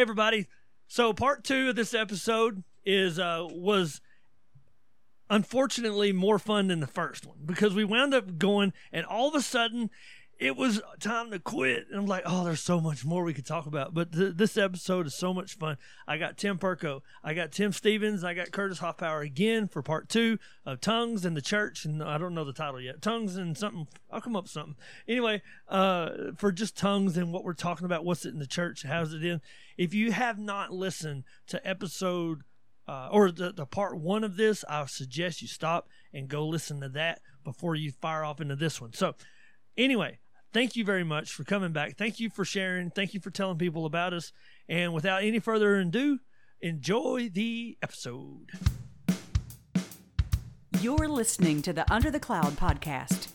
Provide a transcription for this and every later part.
Everybody. So part two of this episode is uh was unfortunately more fun than the first one because we wound up going and all of a sudden it was time to quit. And I'm like, oh, there's so much more we could talk about. But th- this episode is so much fun. I got Tim Perko, I got Tim Stevens, I got Curtis Hoffpower again for part two of Tongues and the Church. And I don't know the title yet. Tongues and something. I'll come up with something. Anyway, uh, for just tongues and what we're talking about, what's it in the church, how's it in. If you have not listened to episode uh, or the, the part one of this, I suggest you stop and go listen to that before you fire off into this one. So, anyway, thank you very much for coming back. Thank you for sharing. Thank you for telling people about us. And without any further ado, enjoy the episode. You're listening to the Under the Cloud podcast.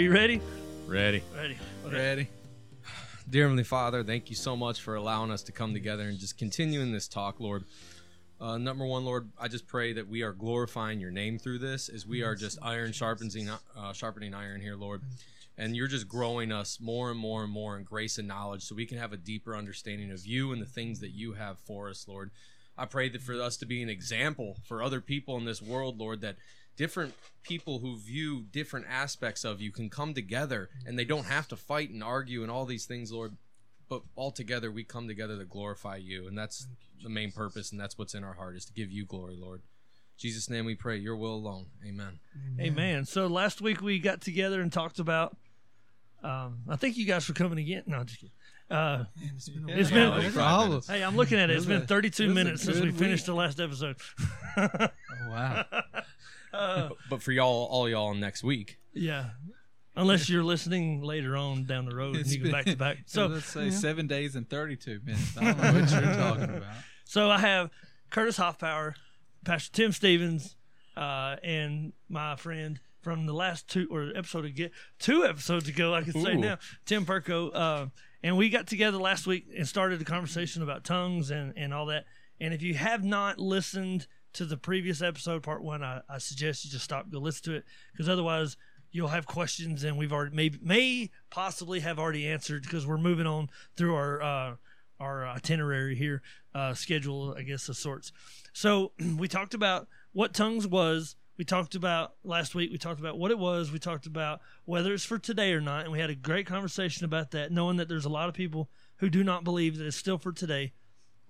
You ready? Ready. Ready. Okay. Ready? Dear Heavenly Father, thank you so much for allowing us to come together and just continuing this talk, Lord. Uh, number one, Lord, I just pray that we are glorifying your name through this as we are just iron sharpening, uh, sharpening iron here, Lord. And you're just growing us more and more and more in grace and knowledge so we can have a deeper understanding of you and the things that you have for us, Lord. I pray that for us to be an example for other people in this world, Lord, that different people who view different aspects of you can come together and they don't have to fight and argue and all these things, Lord. But all together, we come together to glorify you, and that's the main purpose, and that's what's in our heart is to give you glory, Lord. Jesus' name, we pray. Your will alone. Amen. Amen. So last week we got together and talked about. Um, I think you guys were coming again. No, just kidding. Uh, it's been, It's a been- while. no hey, I'm looking at it. It's been 32 it minutes since good we finished week. the last episode. Oh, wow. Uh, But, but for y'all, all y'all next week, yeah. Unless you're listening later on down the road and It's you go back to back. So So let's say seven days and 32 minutes. I don't know what you're talking about. So I have Curtis Hoffpower, Pastor Tim Stevens, uh, and my friend from the last two or episode ago, two episodes ago, I can say Ooh. now, Tim Perko. Uh, and we got together last week and started a conversation about tongues and, and all that. And if you have not listened to the previous episode, part one, I, I suggest you just stop, go listen to it, because otherwise you'll have questions and we've already may may possibly have already answered because we're moving on through our uh, our itinerary here, uh, schedule, I guess, of sorts. So we talked about what tongues was. We talked about last week. We talked about what it was. We talked about whether it's for today or not, and we had a great conversation about that. Knowing that there's a lot of people who do not believe that it's still for today.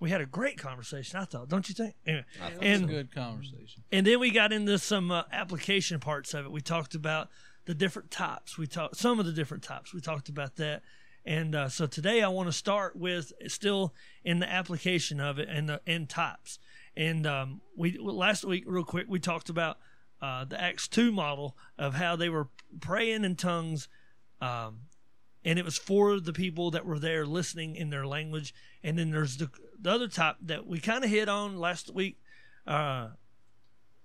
We had a great conversation. I thought, don't you think? Anyway, and a good conversation. and then we got into some uh, application parts of it. We talked about the different types. We talked some of the different types. We talked about that. And uh, so today I want to start with still in the application of it and the and types. And um, we last week, real quick, we talked about uh, the Acts two model of how they were praying in tongues, um, and it was for the people that were there listening in their language. And then there's the the other type that we kind of hit on last week. Uh,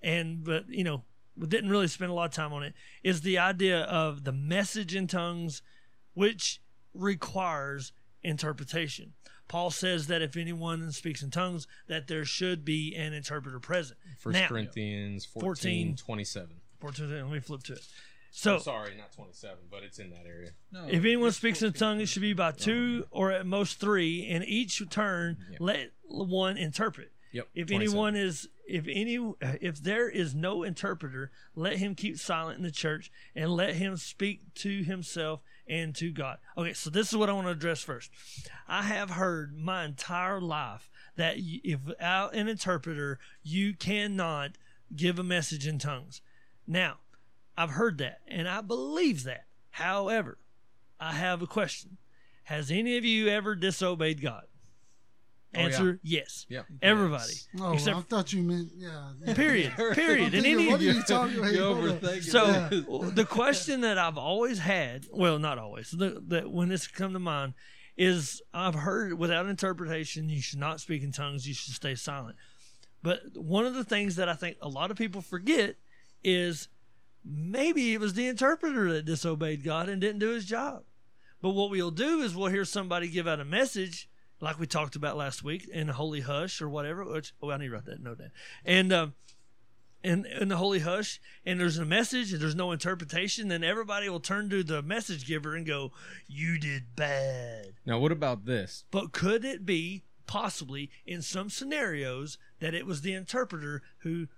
and but you know we didn't really spend a lot of time on it is the idea of the message in tongues which requires interpretation paul says that if anyone speaks in tongues that there should be an interpreter present First Now- Corinthians 14, 14. 27. 14, let me flip to it so Oh, sorry, not 27, but it's in that area. No, if anyone speaks in tongues, it should be by two or at most three and each turn Yeah. let one interpret Yep. if anyone is if any if there is no interpreter let him keep silent in the church and let him speak to himself and to god okay so this is what i want to address first i have heard my entire life that if without an interpreter you cannot give a message in tongues now i've heard that and i believe that however i have a question has any of you ever disobeyed god Oh, yeah. answer yes Yeah. everybody Oh, Except- I thought you meant yeah. yeah. Period. Period. And any what are you talking about? You're Hold so that. the question that I've always had, well, not always, the, that when this come to mind, is I've heard without interpretation, you should not speak in tongues. You should stay silent. But one of the things that I think a lot of people forget is maybe it was the interpreter that disobeyed God and didn't do his job. But what we'll do is we'll hear somebody give out a message, like we talked about last week, in holy hush or whatever. Which oh, I need to write that note down. And um, in in the holy hush, and there's a message, and there's no interpretation. Then everybody will turn to the message giver and go, "You did bad." Now, what about this? But could it be possibly in some scenarios that it was the interpreter who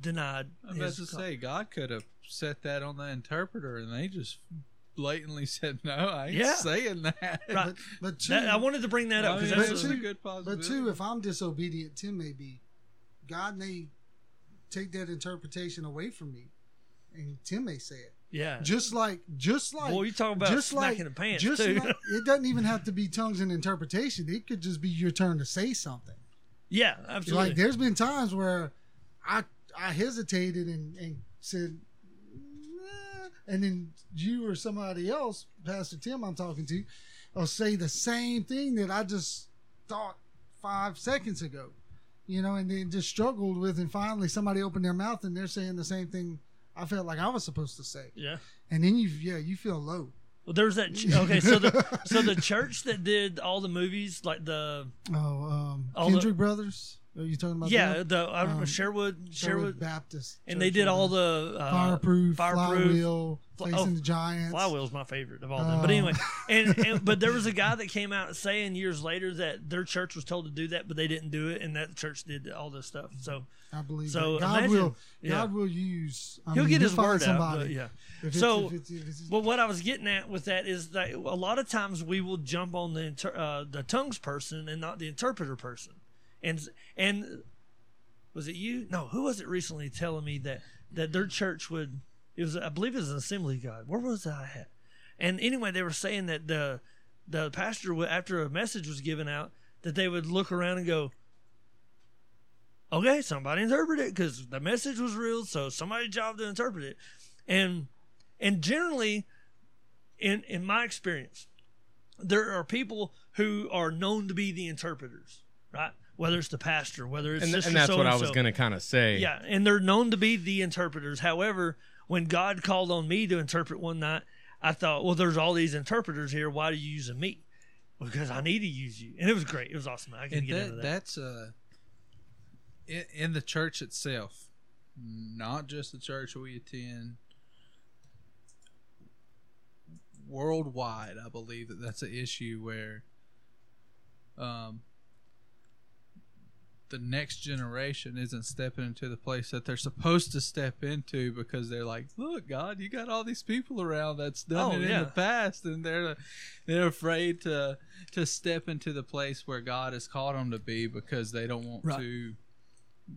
denied? I'm about to call? say God could have set that on the interpreter, and they just blatantly said, "No, I ain't Yeah. saying that." Right. But, but two, That- I wanted to bring that up oh, I mean, that's it's a- a good possibility. but two, if I'm disobedient, Tim may be. God may take that interpretation away from me, and Tim may say it. yeah. Just like, just like, Boy, you talking about just like, smacking the pants just too. like, it doesn't even have to be tongues and interpretation. It could just be your turn to say something. yeah, absolutely. Like, there's been times where I I hesitated and, and said, "Nah," and then you or somebody else, Pastor Tim, I'm talking to, will say the same thing that I just thought five seconds ago, you know, and then just struggled with, and finally somebody opened their mouth and they're saying the same thing I felt like I was supposed to say, yeah. and then you, yeah, you feel low. Well, there's that. ch- Okay, so the so the church that did all the movies, like the Oh, um, All the- Brothers. Are you talking about? yeah, them? the I Um, Sherwood, Sherwood Sherwood, Baptist, and they did all the uh, fireproof, fireproof, flywheel, Fly- facing oh, the giants. Flywheel's my favorite of all them. But Oh. anyway, and, and but there was a guy that came out saying years later that their church was told to do that, but they didn't do it, and that church did all this stuff. So I believe So. God imagine- will. yeah. God will use. I he'll mean, get he'll his word out. somebody. But yeah. If So- if it's, if it's, Well, what I was getting at with that is that a lot of times we will jump on the inter- uh, the tongues person and not the interpreter person, and and was it you? No, who was it recently telling me that that their church would? It was I believe it was an Assembly God. Where was I at? And anyway, they were saying that the the pastor would after a message was given out that they would look around and go. Okay, somebody interpret it because the message was real, so somebody's job to interpret it, and and generally in in my experience there are people who are known to be the interpreters right whether it's the pastor whether it's And, sister and that's what I was going to kind of say. yeah and they're known to be the interpreters. However when god called on me to interpret one night i thought well there's all these interpreters here. Why are you using me? Because i need to use you. And it was great. It was awesome. I can and get that, into that. that's uh, in, in the church itself, not just the church we attend. Worldwide, I believe that that's an issue where, um, the next generation isn't stepping into the place that they're supposed to step into because they're like, "Look, God, you got all these people around that's done Oh, it in the past," and they're they're afraid to to step into the place where God has called them to be because they don't want Right. to.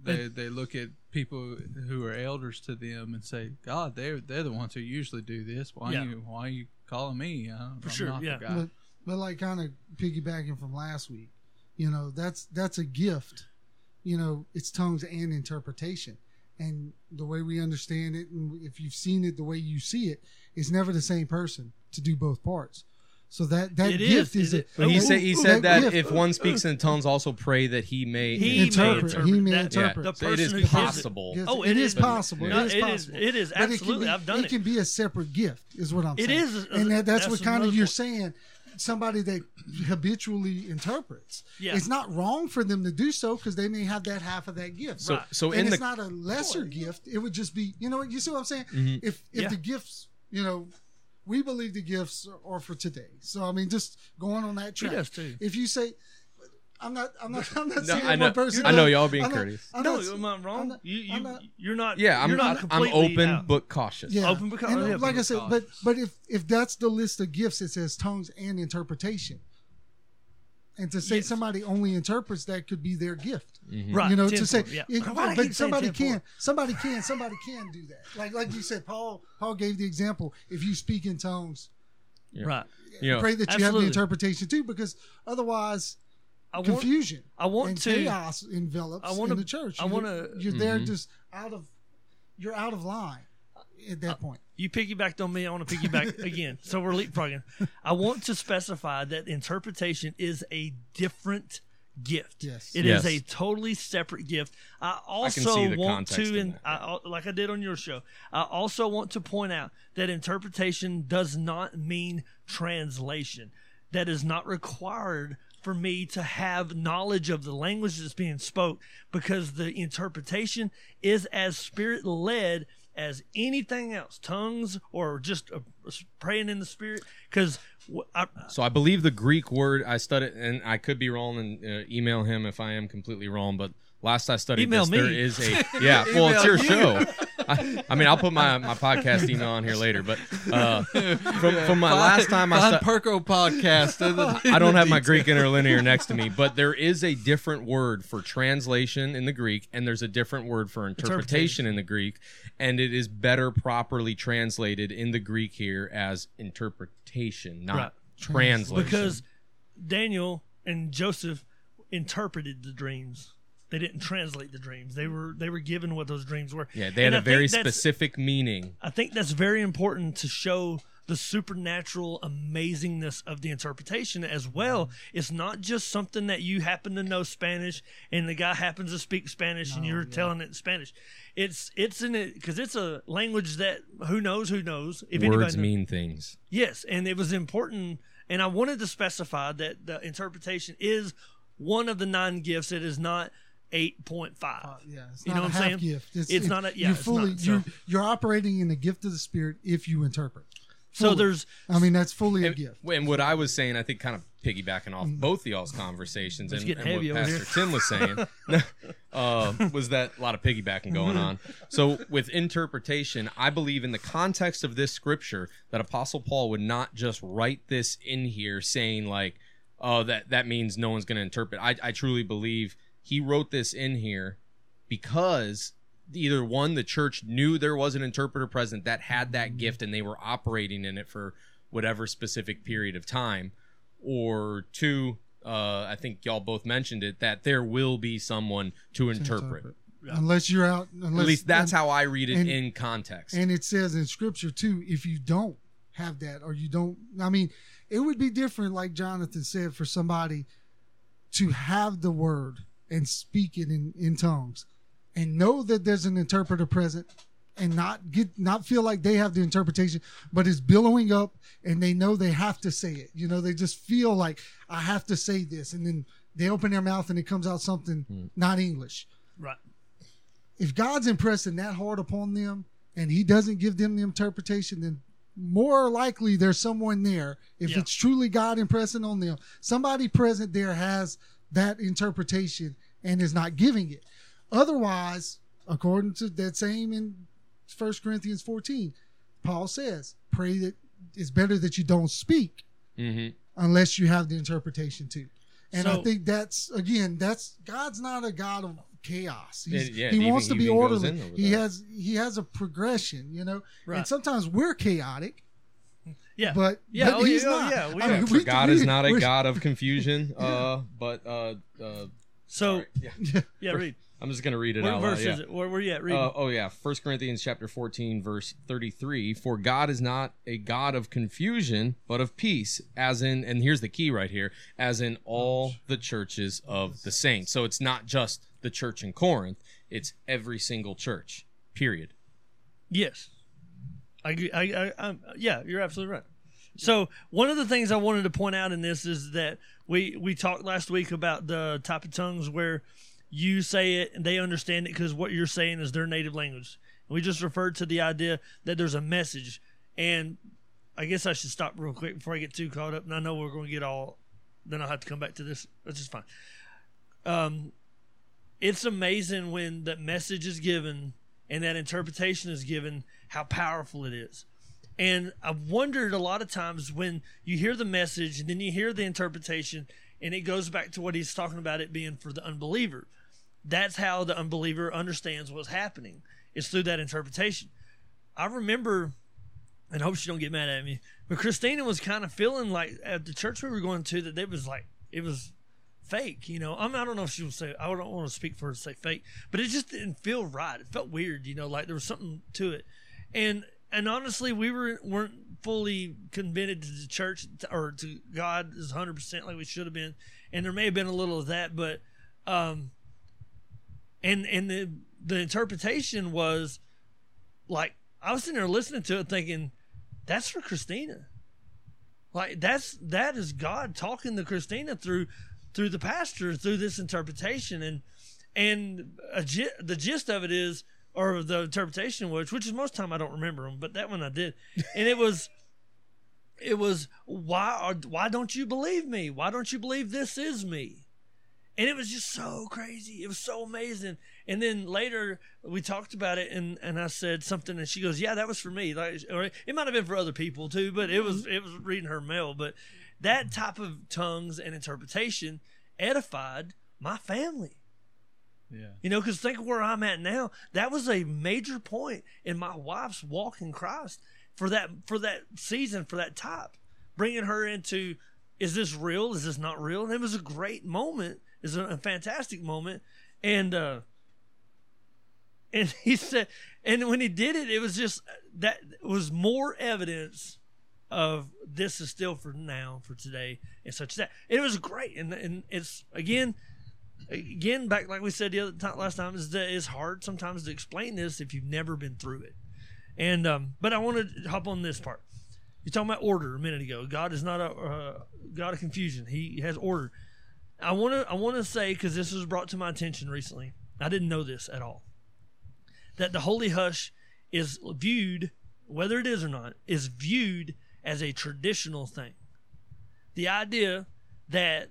They they look at people who are elders to them and say, "God, they're they're the ones who usually do this. Why Yeah. you why you calling me? I, For I'm sure, not the yeah. guy." but, but like kind of piggybacking from last week, you know, that's that's a gift. You know, it's tongues and interpretation, and the way we understand it, and if you've seen it the way you see it, it's never the same person to do both parts. So that that It gift is, is, it a- But he Ooh, said he ooh, said that gift- if one speaks in tongues, also pray that he may he Interpret. may interpret He may that. interpret. the So it person is who gives it. possible. Yes, Oh, it it is is. possible. No, it is it is- possible. it is But can absolutely. be- I've done it. can be a separate gift, is what I'm It saying. is, and that, that's, that's what kind of you're saying. Somebody that habitually interprets. Yeah. It's not wrong for them to do so because they may have that half of that gift. So Right. so and in it's the not a lesser gift. It would just be, you know, you see what I'm saying? Mhm. If if Yeah. the gifts, you know, we believe the gifts are for today. So I mean, just going on that He track. does too. If you say, I'm not, I'm not, I'm not No, saying I know- one person. I know y'all being I'm not- courteous. I'm no, not- am I wrong? I'm not- you, you, I'm not- you're not. yeah, I'm you're not I'm open out. but cautious. Yeah. Open but And oh, yeah, like I open said, but but if if that's the list of gifts, it says tongues and interpretation. And to say Yes. somebody only interprets that could be their gift. Mm-hmm. Right, You know, 10 to say, four, yeah. it- Why do I keep but somebody 10 four? can, somebody can, somebody can do that. Like like you said, Paul Paul gave the example. If you speak in tongues, Right. You know, pray that you have the interpretation too, because otherwise I want. confusion I want and to- chaos envelops I wanna- in the church. I You're- wanna- You're there Mhm. just out of, you're out of line at that point. You piggybacked on me. I want to piggyback again. So we're leapfrogging. I want to specify that interpretation is a different gift. Yes. It is Yes. a totally separate gift. I also see the want to, and I, like I did on your show, I also want to point out that interpretation does not mean translation. That is not required for me to have knowledge of the language that's being spoke because the interpretation is as spirit led as anything else, tongues or just uh, praying in the spirit. Because I, So I believe the Greek word I studied, and I could be wrong, and uh, email him if I am completely wrong. But last I studied Email this, there me. is a yeah. well, it's your show. I, I mean, I'll put my, my podcast email on here later. But uh, from from my last time I Find stu- Perko podcast. the- I don't have my Greek interlinear next to me, but there is a different word for translation in the Greek, and there's a different word for interpretation in the Greek, and it is better properly translated in the Greek here as interpretation, not Right. translation. because Daniel and Joseph interpreted the dreams. They didn't translate the dreams. They were they were given what those dreams were. yeah, they had And a I very specific meaning. I think that's very important to show the supernatural amazingness of the interpretation as well. Mm-hmm. It's not just something that you happen to know Spanish and the guy happens to speak Spanish and you're telling it in Spanish. It's it's in it because it's a language that who knows who knows if anybody Words knows. mean things. Yes, and it was important, and I wanted to specify that the interpretation is one of the nine gifts. It is not eight point five. Uh, yeah, it's You know a what I'm half saying? gift. It's not a- yeah, You're it's fully not, so- you're you're operating in the gift of the spirit if you interpret. So there's I mean, that's fully a And, gift. and what I was saying, I think, kind of piggybacking off both of y'all's conversations and, Mm. and what Pastor here. Tim was saying, uh, was that a lot of piggybacking going on. So, with interpretation, I believe in the context of this scripture that Apostle Paul would not just write this in here saying like, "Oh, that that means no one's going to interpret." I, I truly believe he wrote this in here because either one the church knew there was an interpreter present that had that gift and they were operating in it for whatever specific period of time or two uh, i think y'all both mentioned it that there will be someone to interpret. Unless you're out, unless at least that's and, how i read it and- in context. And it says in scripture too, if you don't have that or you don't, I mean, it would be different, like Jonathan said, for somebody to have the word and speak it in, in tongues and know that there's an interpreter present and not get not feel like they have the interpretation but it's billowing up and they know they have to say it you know they just feel like i have to say this and then they open their mouth and it comes out something hmm. not english right. if God's impressing that hard upon them and he doesn't give them the interpretation, then more likely there's someone there. If Yeah. it's truly God impressing on them, somebody present there has that interpretation and is not giving it. Otherwise, according to that same in 1 Corinthians 14, Paul says, pray that it's better that you don't speak hmm unless you have the interpretation too. And I think that's again, that's God's not a God of chaos. He's, yeah, he wants even- to be orderly. He that. has he has a progression, you know. Right. And sometimes we're chaotic, Yeah. but Yeah, but oh, he's yeah, oh, not. yeah, we I mean, For we- god we- is not a god of confusion uh but uh uh so sorry. yeah yeah, read. i'm just gonna read it What out verse loud, yeah. it? Where were you at? Read. Uh, oh yeah, First Corinthians chapter fourteen, verse thirty-three. For God is not a God of confusion, but of peace, as in, and here's the key right here, as in all the churches of the saints. So it's not just the church in Corinth; it's every single church. Period. Yes, I, I, I, I'm, yeah, you're absolutely right. So one of the things I wanted to point out in this is that we we talked last week about the type of tongues where you say it and they understand it because what you're saying is their native language. We just referred to the idea that there's a message, and I guess I should stop real quick before I get too caught up. And I know we're going to get all, then I'll have to come back to this. That's just fine. Um, it's amazing when the message is given and that interpretation is given how powerful it is. And I've wondered a lot of times when you hear the message and then you hear the interpretation, and it goes back to what he's talking about it being for the unbeliever. That's how the unbeliever understands what's happening. It's through that interpretation. I remember, and I hope she don't get mad at me, but Christina was kind of feeling like at the church we were going to that it was like it was fake. You know, I mean, I don't know if she will say. I don't want to speak for her to say fake, but it just didn't feel right. It felt weird. You know, like there was something to it. And and honestly, we were weren't fully committed to the church or to God is hundred percent like we should have been, and there may have been a little of that, but um, and and the the interpretation was like I was sitting there listening to it, thinking that's for Christina. Like that's that is God talking to Christina through through the pastor through this interpretation. And and gi- the gist of it is or the interpretation was which is most time I don't remember them but that one I did. And it was it was why are, why don't you believe me? Why don't you believe this is me? And it was just so crazy. It was so amazing. And then later we talked about it and, and I said something and she goes yeah that was for me. Like or it might have been for other people too but it was mm-hmm. it was reading her mail but that type of tongues and interpretation edified my family Yeah. you know, because think of where I'm at now. That was a major point in my wife's walk in Christ for that for that season for that type, bringing her into is this real? Is this not real? And it was a great moment. It's a, a fantastic moment, and uh, and he said, and when he did it, it was just that was more evidence of this is still for now, for today, and such that. It was great, and and it's again again, back like we said the other time, last time, is that it's hard sometimes to explain this if you've never been through it. And um, but I want to hop on this part. You're talking about order a minute ago. God is not a uh, God of confusion. He has order. I want to I want to say because this was brought to my attention recently. I didn't know this at all. That the holy hush is viewed, whether it is or not, is viewed as a traditional thing. The idea that,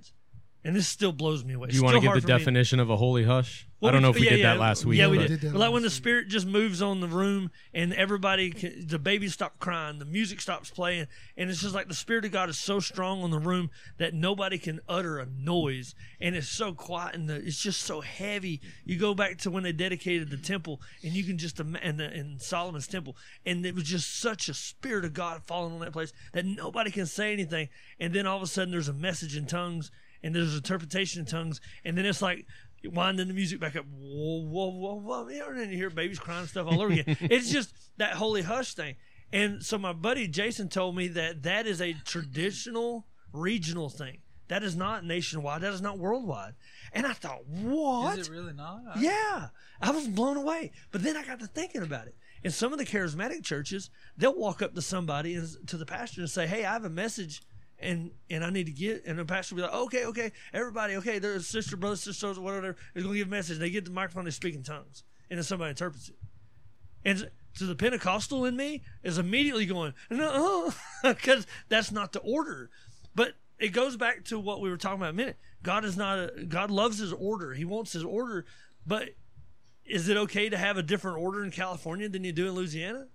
and this still blows me away. Do you want to give the for me- definition of a holy hush? Well, I don't know if we yeah, did yeah, that last week. Yeah, we but- did. did that But like when the spirit just moves on the room and everybody, can, the babies stop crying, the music stops playing, and it's just like the spirit of God is so strong on the room that nobody can utter a noise, and it's so quiet and the, it's just so heavy. You go back to when they dedicated the temple, and you can just and the, in Solomon's temple, and it was just such a spirit of God falling on that place that nobody can say anything, and then all of a sudden there's a message in tongues and there's interpretation in tongues, and then it's like winding the music back up, whoa, whoa, whoa, whoa, and then you hear babies crying and stuff all over again. it's just that holy hush thing. And so my buddy Jason told me that that is a traditional regional thing. That is not nationwide. That is not worldwide. And I thought, what? Is it really not? I- Yeah, I was blown away. But then I got to thinking about it. In some of the charismatic churches, they'll walk up to somebody and to the pastor and say, "Hey, I have a message." And and I need to get and the pastor will be like, okay, okay, everybody, okay, there's sister, brother, sister, whatever, is gonna give a message. They get the microphone, they speak in tongues, and then somebody interprets it. And to the Pentecostal in me is immediately going, no, because that's not the order. But it goes back to what we were talking about a minute. God is not a God loves his order. He wants his order, but is it okay to have a different order in California than you do in Louisiana?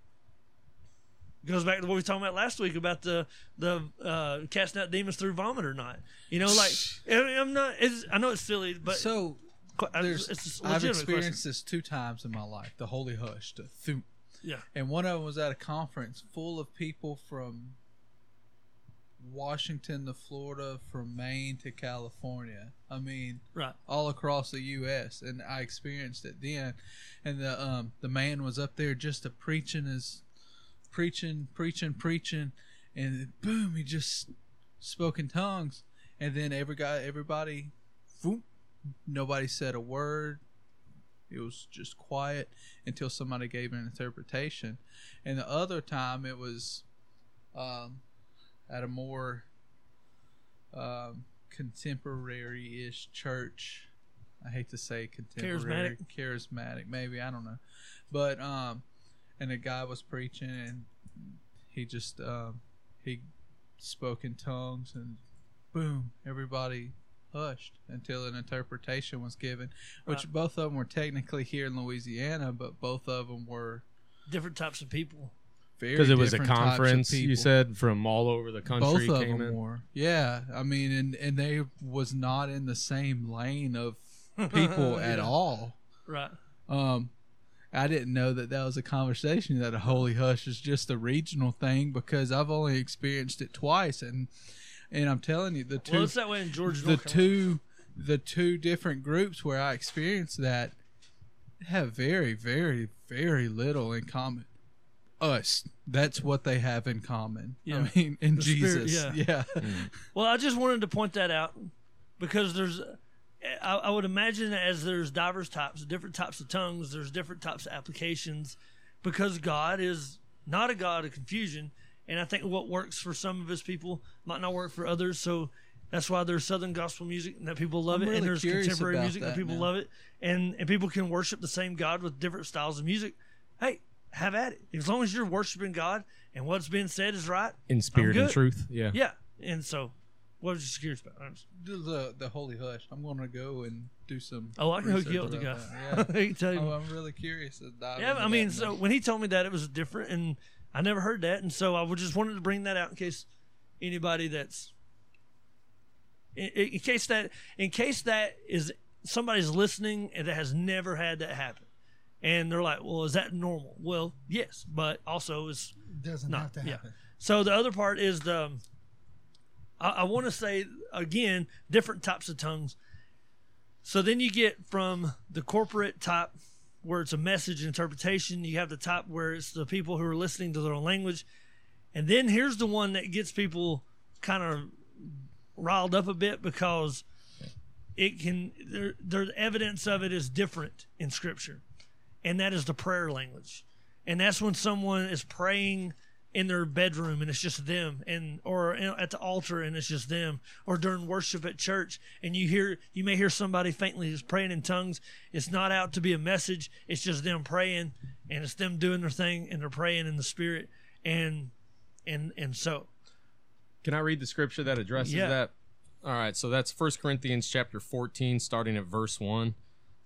Goes back to what we were talking about last week about the the uh, casting out demons through vomit or not. You know, like I'm not. It's, I know it's silly, but So there's, it's a I've experienced question. this two times in my life. The holy hush, the thump. Yeah, And one of them was at a conference full of people from Washington to Florida, from Maine to California. I mean, right. all across the U.S. And I experienced it then. And the um, the man was up there just a preaching his preaching, preaching, preaching, and boom, he just spoke in tongues. And then every guy, everybody, whoop, nobody said a word. It was just quiet until somebody gave an interpretation. And the other time, it was um, at a more um, contemporary-ish church. I hate to say contemporary, charismatic, maybe I don't know, but um, and a guy was preaching and he just um, he spoke in tongues and boom, everybody hushed until an interpretation was given, which Right. both of them were technically here in Louisiana, but both of them were Different types of people. because it was a different types of conference you said from all over the country both of came them in were yeah i mean and and they was not in the same lane of people at all Right. um i didn't know that that was a conversation that a holy hush is just a regional thing because i've only experienced it twice and and i'm telling you the two Well, it's that way in Georgia. the North Carolina. two the two different groups where i experienced that have very very very little in common us. That's what they have in common. Yeah. I mean, in The Spirit, Jesus. yeah. yeah. Mm. Well, I just wanted to point that out because there's, I, I would imagine that as there's diverse types, different types of tongues, there's different types of applications because God is not a God of confusion. And I think what works for some of his people might not work for others. So that's why there's Southern gospel music and that people love I'm it, really and there's contemporary music that that people now. love it, and and people can worship the same God with different styles of music. Hey, have at it. As long as you're worshiping God and what's being said is right, In spirit and truth. Yeah. yeah. And so, what was you curious about? I'm just- Do the the holy hush. I'm gonna go and do some. Oh, I can hook you up research with the guy. about that. I can tell Yeah. Oh, you. oh, I'm really curious. To dive yeah, into I mean, that so now. when he told me that, it was different, and I never heard that, and so I would just wanted to bring that out in case anybody that's in, in case that in case that is somebody's listening and that has never had that happen, and they're like, "Well, is that normal?" Well, yes, but also is doesn't No, have to yeah. happen. So the other part is the. Um, I, I want to say again, different types of tongues. So then you get from the corporate type, where it's a message interpretation. You have the type where it's the people who are listening to their own language, and then here's the one that gets people kind of riled up a bit because it can. There, there's evidence of it is different in Scripture, and that is the prayer language, and that's when someone is praying in their bedroom and it's just them and or at the altar and it's just them or during worship at church and you hear you may hear somebody faintly is praying in tongues it's not out to be a message it's just them praying and it's them doing their thing and they're praying in the spirit and and and so Can I read the scripture that addresses Yeah. that? All right, so that's 1 Corinthians chapter 14, starting at verse 1.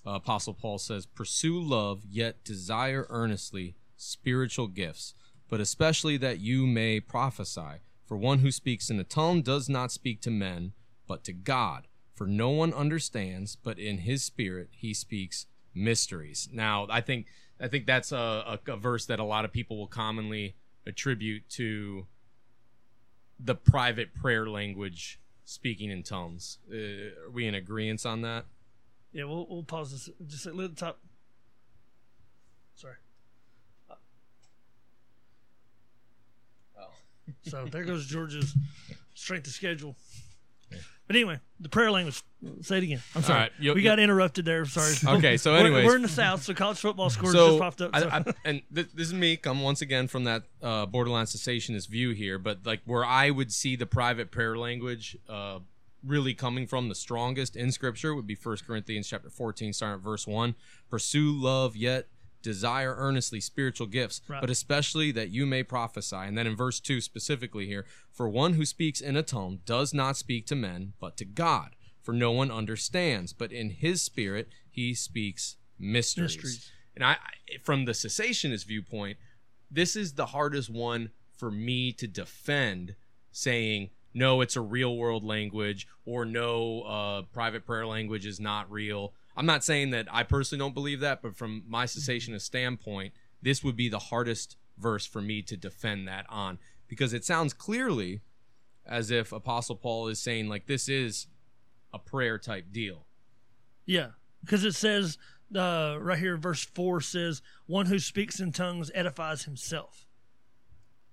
Uh, Apostle Paul says, Pursue love, yet desire earnestly spiritual gifts, but especially that you may prophesy. For one who speaks in a tongue does not speak to men, but to God. For no one understands, but in his spirit he speaks mysteries. Now, I think I think that's a, a, a verse that a lot of people will commonly attribute to the private prayer language speaking in tongues. Uh, are we in agreement on that? yeah we'll, we'll pause this just at the top sorry so there goes george's strength of schedule. But anyway the prayer language say it again. I'm sorry. right, we got interrupted there sorry. Okay, so We're- we're, in the south so college football scores So, just popped up so- I, and th- this is me. Come once again from that uh, borderline cessationist view here, but like where I would see the private prayer language uh, really coming from the strongest in Scripture would be 1 Corinthians chapter 14, starting at verse 1. Pursue love, yet desire earnestly spiritual gifts, Right. but especially that you may prophesy. And then in verse 2 specifically here, for one who speaks in a tongue does not speak to men, but to God. For no one understands, but in his spirit he speaks mysteries. Mysteries. And I, from the cessationist viewpoint, this is the hardest one for me to defend, saying no, it's a real world language, or no, uh, private prayer language is not real. I'm not saying that I personally don't believe that, but from my cessationist standpoint, this would be the hardest verse for me to defend that on because it sounds clearly as if Apostle Paul is saying like this is a prayer type deal. Yeah, because it says uh, right here, verse four says, "One who speaks in tongues edifies himself."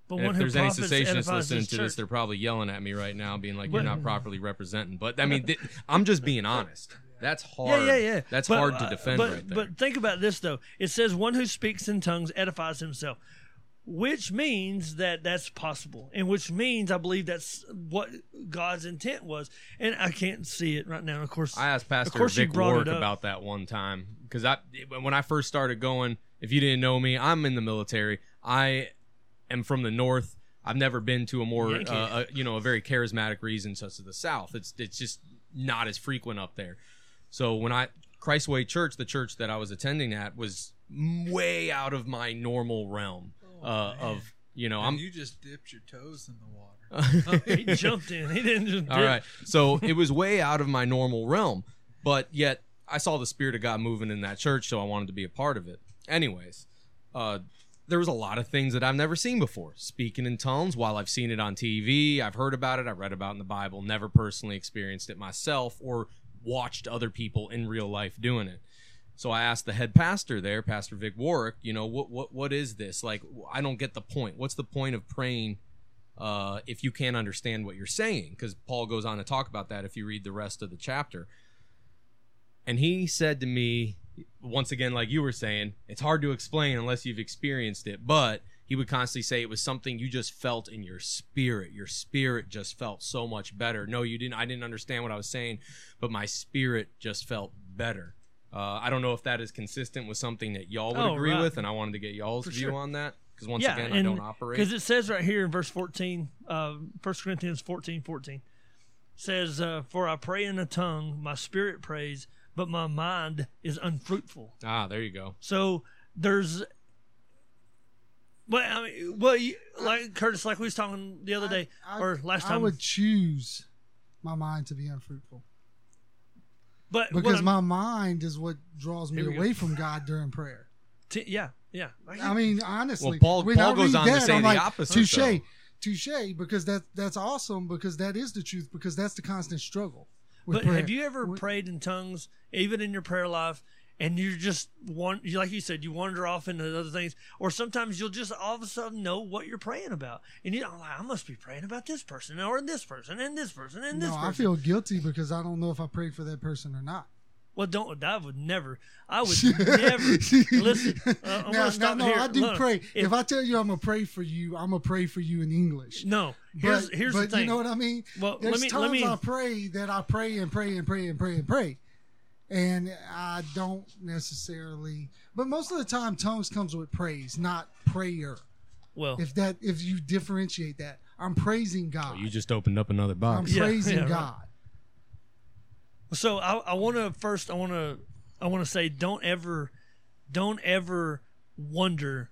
But And one if who there's any cessationists listening to this, they're probably yelling at me right now, being like, "You're not properly representing." But I mean, th- I'm just being honest. That's hard. Yeah, yeah, yeah. That's But, hard to uh, defend but, right there. But think about this though. It says, "One who speaks in tongues edifies himself," which means that that's possible, and which means I believe that's what God's intent was. And I can't see it right now. Of course, I asked Pastor course you Vic brought it Warwick up. about that one time because I, when I first started going, if you didn't know me, I'm in the military. I am from the north. I've never been to a more, uh, a, you know, a very charismatic region such as the South. It's it's just not as frequent up there. So when I Christ Way Church, the church that I was attending at, was way out of my normal realm uh, of you know I'm you just dipped your toes in the water. he jumped in. He didn't just. all dip. right. So it was way out of my normal realm, but yet I saw the spirit of God moving in that church, so I wanted to be a part of it. Anyways, uh, there was a lot of things that I've never seen before. Speaking in tongues, while I've seen it on TV, I've heard about it, I've read about it in the Bible, never personally experienced it myself or watched other people in real life doing it. So I asked the head pastor there, Pastor Vic Warwick, you know, what what what is this? Like, I don't get the point. What's the point of praying uh, if you can't understand what you're saying? Because Paul goes on to talk about that if you read the rest of the chapter. And he said to me, once again, like you were saying, it's hard to explain unless you've experienced it. But he would constantly say it was something you just felt in your spirit. Your spirit just felt so much better. No, you didn't. I didn't understand what I was saying, but my spirit just felt better. Uh, I don't know if that is consistent with something that y'all would Oh, agree right. with, and I wanted to get y'all's For view sure. on that because once yeah, again, I don't operate. because it says right here in verse 14, uh, 1 Corinthians 14, 14, says, uh, "For I pray in a tongue, my spirit prays, but my mind is unfruitful." ah, there you go. So there's, well, I mean, well, you, like Curtis, like we was talking the other day I- or last time, I would choose my mind to be unfruitful but because my mind is what draws me Here we go. away from God during prayer. t- yeah, yeah, Like, I mean, honestly, Well, Paul- when Paul I goes read on to that, say I'm the like, opposite, Touche, though. touche, because that that's awesome because that is the truth because that's the constant struggle. With But prayer. have you ever prayed in tongues, even in your prayer life, and you're just one, like you said, you wander off into other things, or sometimes you'll just all of a sudden know what you're praying about, and you, I'm like, I must be praying about this person, or this person, and this person, and this No, person. I feel guilty because I don't know if I prayed for that person or not. well, don't I would never, I would never listen. Uh, I'm now, now, no, here. I do Look, pray. If, If, I tell you I'm gonna pray for you, I'm gonna pray for you in English. no, here's but, here's but the thing. you know what I mean? Well, There's let me- times let me- I pray that I pray and pray and pray and pray and pray, and I don't necessarily. But most of the time, tongues comes with praise, not prayer. well, If that, if you differentiate that, I'm praising God. Oh, you just opened up another box. I'm. Yeah, praising yeah, right. God. So I, I want to first I want to I want to say don't ever don't ever wonder.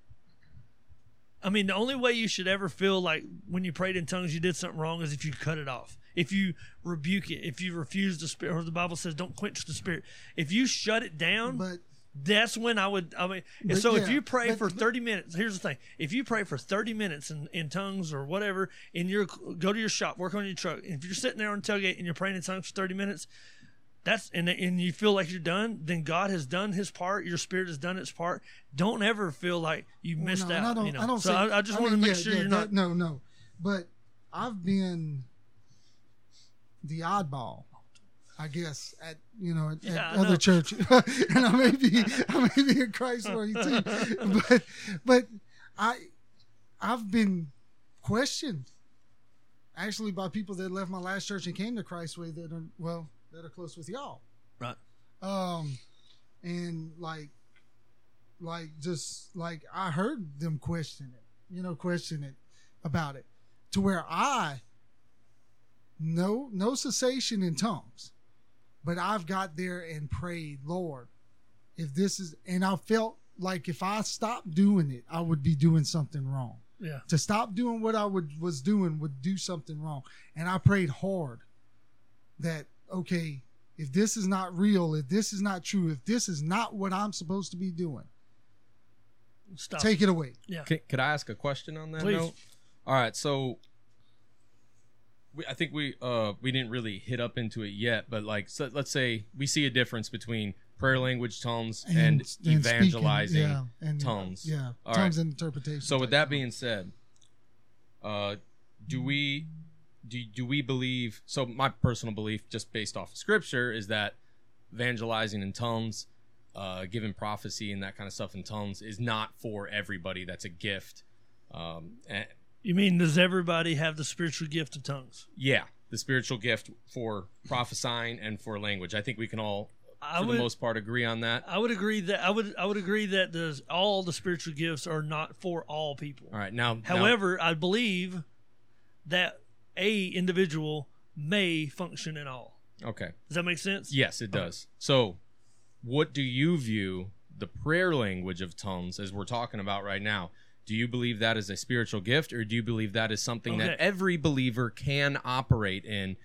I mean, the only way you should ever feel like when you prayed in tongues you did something wrong is if you cut it off. If you rebuke it, if you refuse the spirit, or the Bible says don't quench the spirit. If you shut it down, But that's when I would. I mean, and But so if you pray but- for thirty minutes, here's the thing: if you pray for thirty minutes in, in tongues or whatever, in your go to your shop, work on your truck. If you're sitting there on the tailgate and you're praying in tongues for thirty minutes, that's and and you feel like you're done, then God has done His part. Your spirit has done its part. Don't ever feel like you Well, missed no, out. I don't, you know? I don't so say, I, I just want to make yeah, sure yeah, you're that- not. No, no. But I've been the oddball, I guess, at you know at, Yeah, at other know. churches, and I may be I may be a Christ story too, but but I I've been questioned actually by people that left my last church and came to Christway that are well that are close with y'all Right. um and like like just like i heard them question it you know question it about it to where i no no cessation in tongues but i've got there and prayed lord if this is and i felt like if i stopped doing it i would be doing something wrong Yeah. to stop doing what I would was doing would do something wrong. And I prayed hard that okay, if this is not real, if this is not true, if this is not what I'm supposed to be doing, Stop. take it away. yeah. Can, could I ask a question on that Please. note? All right, so we, I think we uh we didn't really hit up into it yet, but like so let's say we see a difference between prayer language tongues and, and speaking, evangelizing yeah, and tongues. Yeah, All tongues right. and interpretation. So with that being said, uh, do we do do we believe? So my personal belief, just based off of scripture, is that evangelizing in tongues, uh, giving prophecy and that kind of stuff in tongues is not for everybody. That's a gift. Um, and You mean does everybody have the spiritual gift of tongues? yeah, the spiritual gift for prophesying and for language. I think we can all, for would. the most part, agree on that. I would agree that I would I would agree that the all the spiritual gifts are not for all people. All right, now, now- However, I believe that a individual may function in all. okay, Does that make sense? Yes, it does. So, what do you view the prayer language of tongues as we're talking about right now? Do you believe that is a spiritual gift, or do you believe that is something that every believer can operate in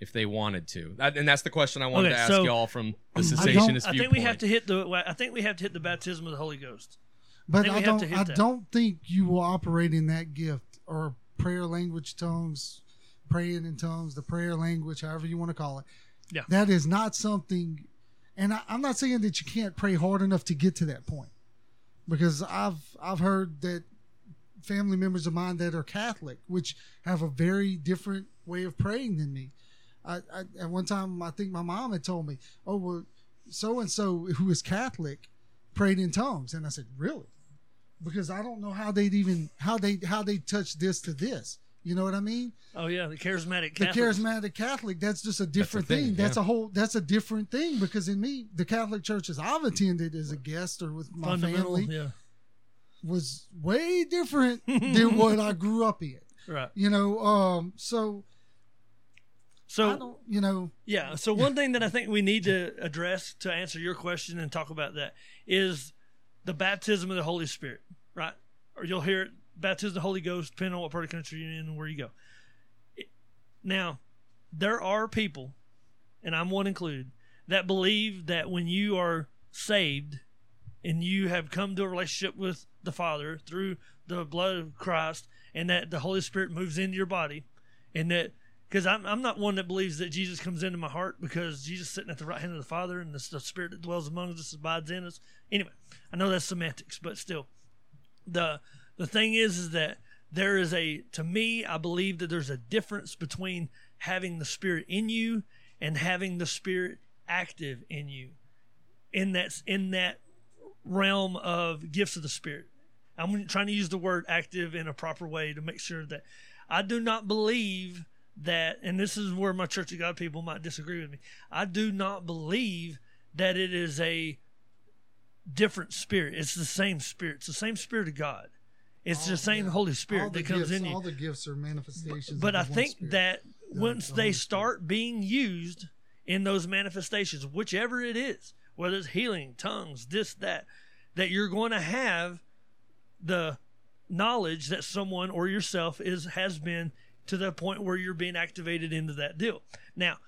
if they wanted to? That, and that's the question I wanted Okay, to ask so- y'all from the I don't- cessationist I viewpoint. think we have to hit the. I think we have to hit the baptism of the Holy Ghost. But think I, we have to don't. I that. don't think you will operate in that gift or prayer language tongues, praying in tongues, the prayer language, however you want to call it. Yeah. That is not something. And I, I'm not saying that you can't pray hard enough to get to that point, because I've I've heard that family members of mine that are Catholic, which have a very different way of praying than me. I, I at one time I think my mom had told me, "Oh well, so and so who is Catholic prayed in tongues," and I said, "Really?" Because I don't know how they'd even how they how they touch this to this. You know what I mean? Oh yeah, the charismatic. the charismatic Catholic, that's just a different thing, thing. That's yeah. a whole that's a different thing because in me, the Catholic churches I've attended as a guest or with my family Yeah, was way different than what I grew up in. right. You know, um so So you know yeah, so one thing that I think we need to address to answer your question and talk about that is the baptism of the Holy Spirit, right? Or you'll hear it, baptism of the Holy Ghost, depending on what part of the country you're in and where you go. It- Now, there are people, and I'm one included, that believe that when you are saved and you have come to a relationship with the Father through the blood of Christ, and that the Holy Spirit moves into your body, and that because I'm, I'm not one that believes that Jesus comes into my heart because Jesus is sitting at the right hand of the Father and the, the Spirit that dwells among us abides in us. Anyway, I know that's semantics, but still, the the thing is is that there is a to me I believe that there's a difference between having the Spirit in you and having the Spirit active in you. In that in that realm of gifts of the Spirit. I'm trying to use the word active in a proper way to make sure that I do not believe that, and this is where my Church of God people might disagree with me. I do not believe that it is a different spirit. It's the same spirit. It's the same spirit of God. It's the same Holy Spirit that comes gifts, in you all the gifts are manifestations. but of I think Spirit. that once the they start being used in those manifestations, whichever it is, whether it's healing, tongues, this, that, that you're going to have the knowledge that someone or yourself is has been to the point where you're being activated into that deal. Now,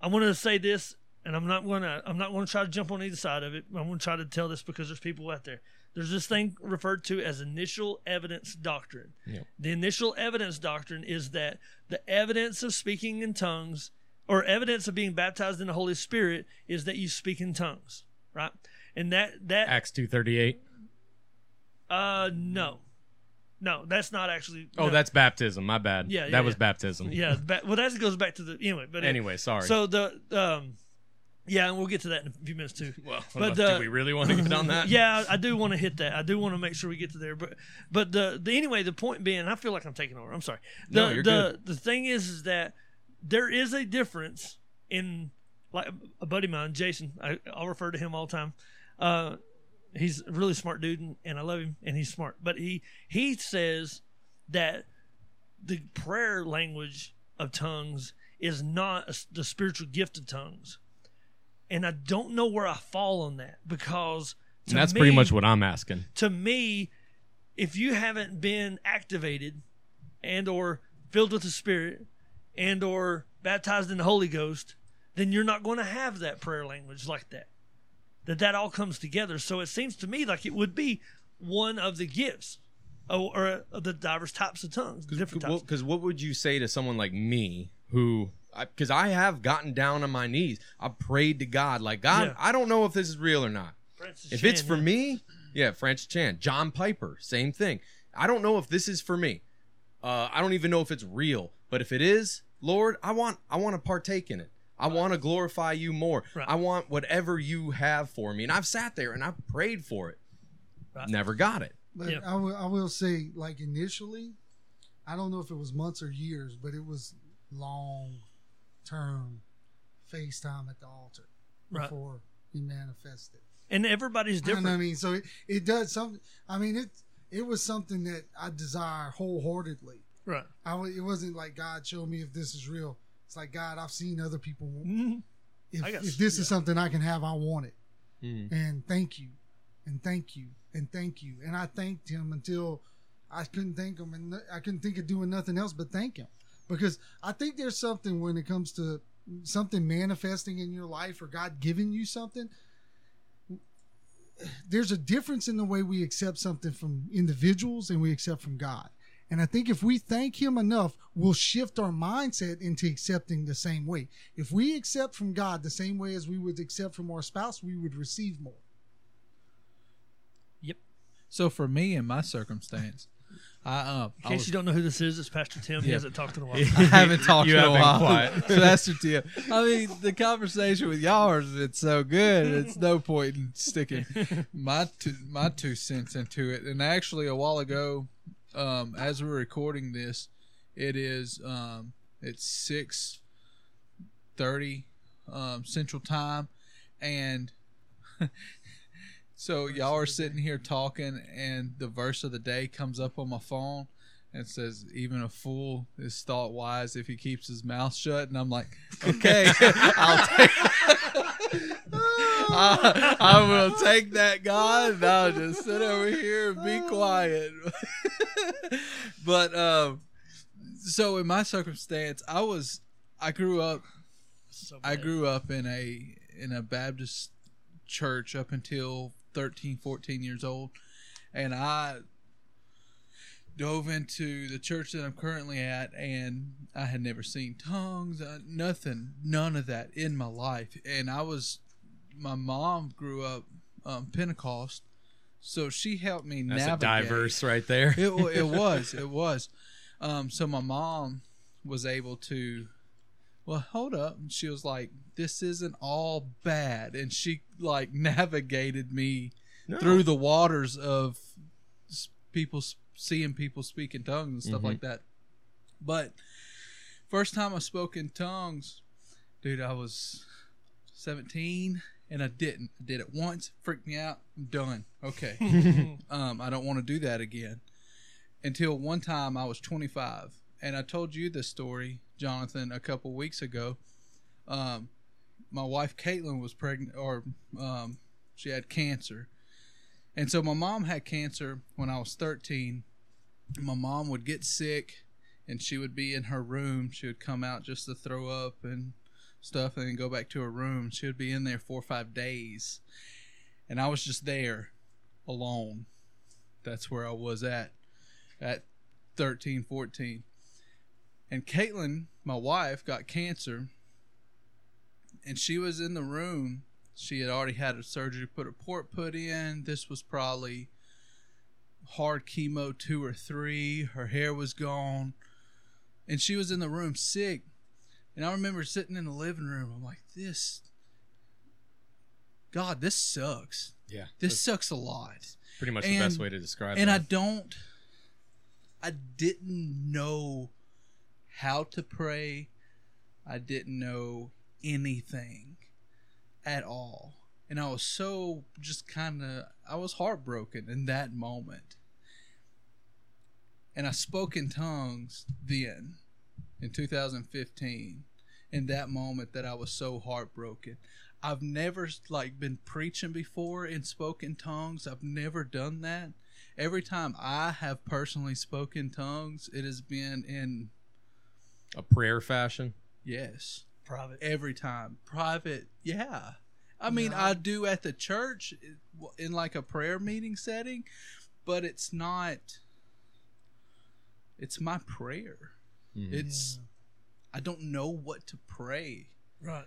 I want to say this, and I'm not going to I'm not going to try to jump on either side of it. I'm going to try to tell this because there's people out there. There's this thing referred to as initial evidence doctrine. Yep. The initial evidence doctrine is that the evidence of speaking in tongues or evidence of being baptized in the Holy Spirit is that you speak in tongues, right? And that that Acts two thirty eight. uh no. No, that's not actually Oh, no. that's baptism. My bad. Yeah, yeah, that was baptism. yeah, well that goes back to the anyway, but Anyway, sorry. So the um yeah, and we'll get to that in a few minutes too. well, but do we really want to get on that? Yeah, I do want to hit that. I do want to make sure we get to there. But but the, the anyway, the point being, I feel like I'm taking over. I'm sorry. The No, you're the the thing is is that there is a difference in like a buddy of mine, Jason. I, I'll refer to him all the time. Uh, he's a really smart dude, and, and I love him, and he's smart. But he he says that the prayer language of tongues is not a, the spiritual gift of tongues, and I don't know where I fall on that because And to that's pretty much what I'm asking. to me, if you haven't been activated and or filled with the Spirit and or baptized in the Holy Ghost, then you're not going to have that prayer language like that. That that all comes together. So it seems to me like it would be one of the gifts or, or of the diverse types of tongues, different types. Because what would you say to someone like me who, because I, have gotten down on my knees, I prayed to God, like God, Yeah. I don't know if this is real or not. Francis If Chan, it's for yeah. me, yeah, Francis Chan, John Piper, same thing. I don't know if this is for me. Uh, I don't even know if it's real, but if it is, Lord, I want I want to partake in it. I want to glorify you more. Right. I want whatever you have for me, and I've sat there and I've prayed for it. Right. Never got it. But Yeah. I will I will say, like initially, I don't know if it was months or years, but it was long term FaceTime at the altar Right. before he manifested. and everybody's You know different. what I mean? So it, it does something. I mean, it it was something that I desire wholeheartedly. Right. I it wasn't like God showed me if this is real. It's like God, I've seen other people. Mhm. If, I got- if this yeah. is something I can have, I want it. Mhm. And thank you, and thank you, and thank you. And I thanked him until I couldn't thank him, and I couldn't think of doing nothing else but thank him. Because I think there's something when it comes to something manifesting in your life or God giving you something. There's a difference in the way we accept something from individuals and we accept from God. And I think if we thank Him enough, we'll shift our mindset into accepting the same way. If we accept from God the same way as we would accept from our spouse, we would receive more. Yep. So for me in my circumstance, I um In I case was- you don't know who this is, it's Pastor Tim. He hasn't talked in a while. I haven't talked You in have a been while. quiet. Pastor Tim. I mean, the conversation with y'all has been so good. It's no point in sticking my two, my two cents into it. And actually, a while ago, um, as we're recording this, it is um, it's six thirty um, Central Time, and so y'all are sitting here talking, and the verse of the day comes up on my phone. And says, even a fool is thought wise if he keeps his mouth shut. And I'm like, okay, I'll take. I, I will take that, God, and I'll just sit over here and be quiet. but um, so in my circumstance, I was, I grew up So I grew up in a in a Baptist church up until 13, 14 years old, and I dove into the church that I'm currently at, and I had never seen tongues, uh, nothing, none of that in my life. And I was, my mom grew up um, Pentecost, so she helped me That's navigate. a diverse right there. It, it was. It was. Um, so my mom was able to. Well, hold up. She was like, "This isn't all bad," and she like navigated me No. through the waters of people seeing people speak in tongues and stuff Mhm. like that. But first time I spoke in tongues, dude, I was seventeen and I didn't. I did it once, freaked me out. I'm done. Okay um, I don't want to do that again. Until one time I was 25, and I told you this story, Jonathan, a couple weeks ago. Um, my wife Caitlin was pregnant, or um, she had cancer, and so my mom had cancer when I was 13. My mom would get sick, and she would be in her room. She would come out just to throw up and stuff, and then go back to her room. She would be in there four or five days, and I was just there alone. That's where I was at at 13, 14. And Caitlin, my wife, got cancer. And she was in the room. She had already had a surgery, put a port put in. This was probably hard chemo two or three. Her hair was gone. And she was in the room sick. And I remember sitting in the living room. I'm like, this, God, this sucks. Yeah. This sucks a lot pretty much the best way to describe it. and I don't I didn't know how to pray. I didn't know anything at all. And I was so just kind of I was heartbroken in that moment. And I spoke in tongues then in 2015 in that moment that I was so heartbroken. I've never like been preaching before and spoken tongues. I've never done that. Every time I have personally spoken tongues, it has been in a prayer fashion. yes, Private. every time private. Yeah, I mean No. I do at the church in like a prayer meeting setting, but it's not. It's my prayer. Mhm. It's I don't know what to pray. Right.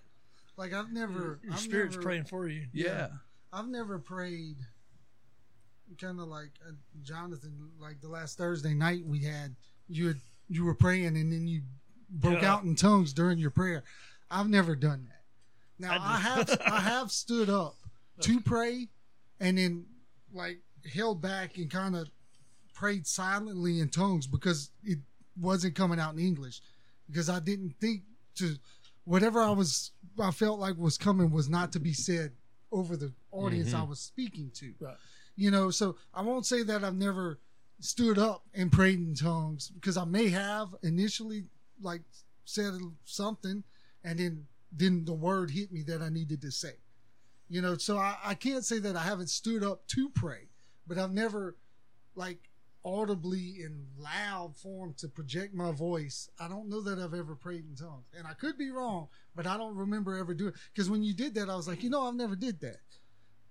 Like I've never, Your I've spirit's never, praying for you. Yeah. I've never prayed. Kind of like uh, Jonathan, like the last Thursday night we had, you had, you were praying and then you broke Yeah. out in tongues during your prayer. I've never done that. Now I I, have I have stood up to pray, and then like held back and kind of prayed silently in tongues because it wasn't coming out in English because I didn't think to whatever I was I felt like was coming was not to be said over the audience mm-hmm. I was speaking to. Right. You know, so I won't say that I've never stood up and prayed in tongues because I may have initially like said something and then then the word hit me that I needed to say. You know, so I, I can't say that I haven't stood up to pray, but I've never like audibly in loud form to project my voice. I don't know that I've ever prayed in tongues. And I could be wrong, but I don't remember ever doing because when you did that, I was like, you know, I've never did that.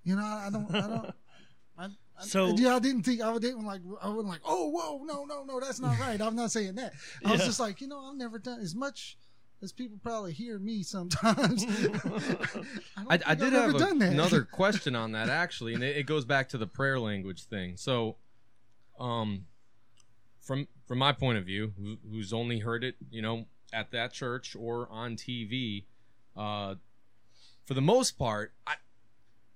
You know, I don't I don't I, So yeah, I didn't think I didn't like I wasn't like, oh whoa, no, no, no, that's not right. I'm not saying that. I was just like, you know, I've never done as much as people probably hear me sometimes. don't I, I did I've have a- done that. another question on that actually, and it, it goes back to the prayer language thing. So, um, from from my point of view, who, who's only heard it, you know, at that church or on TV, uh, for the most part, I,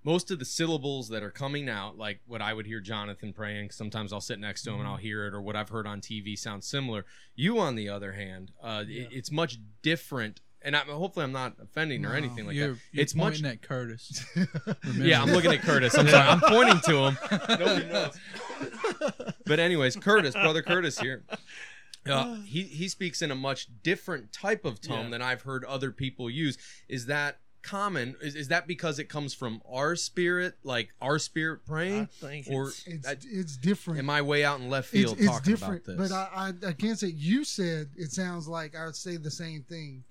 most of the syllables that are coming out, like what I would hear Jonathan praying, sometimes I'll sit next to him and I'll hear it, or what I've heard on TV sounds similar. You, on the other hand, uh, it, it's much different. And I, hopefully, I'm not offending or anything like you're, that. you're it's much pointing at Curtis. yeah, I'm looking at Curtis. I'm sorry. I'm pointing to him. Nobody knows. But anyways, Curtis, brother Curtis here. Uh, he he speaks in a much different type of tone Yeah. than I've heard other people use. Is that common? Is, is that because it comes from our spirit, like our spirit I praying, think or it's, it's I- it's different. am I way out in left field it's talking different, about this? but I, I I can't say you said it sounds like I would say the same thing.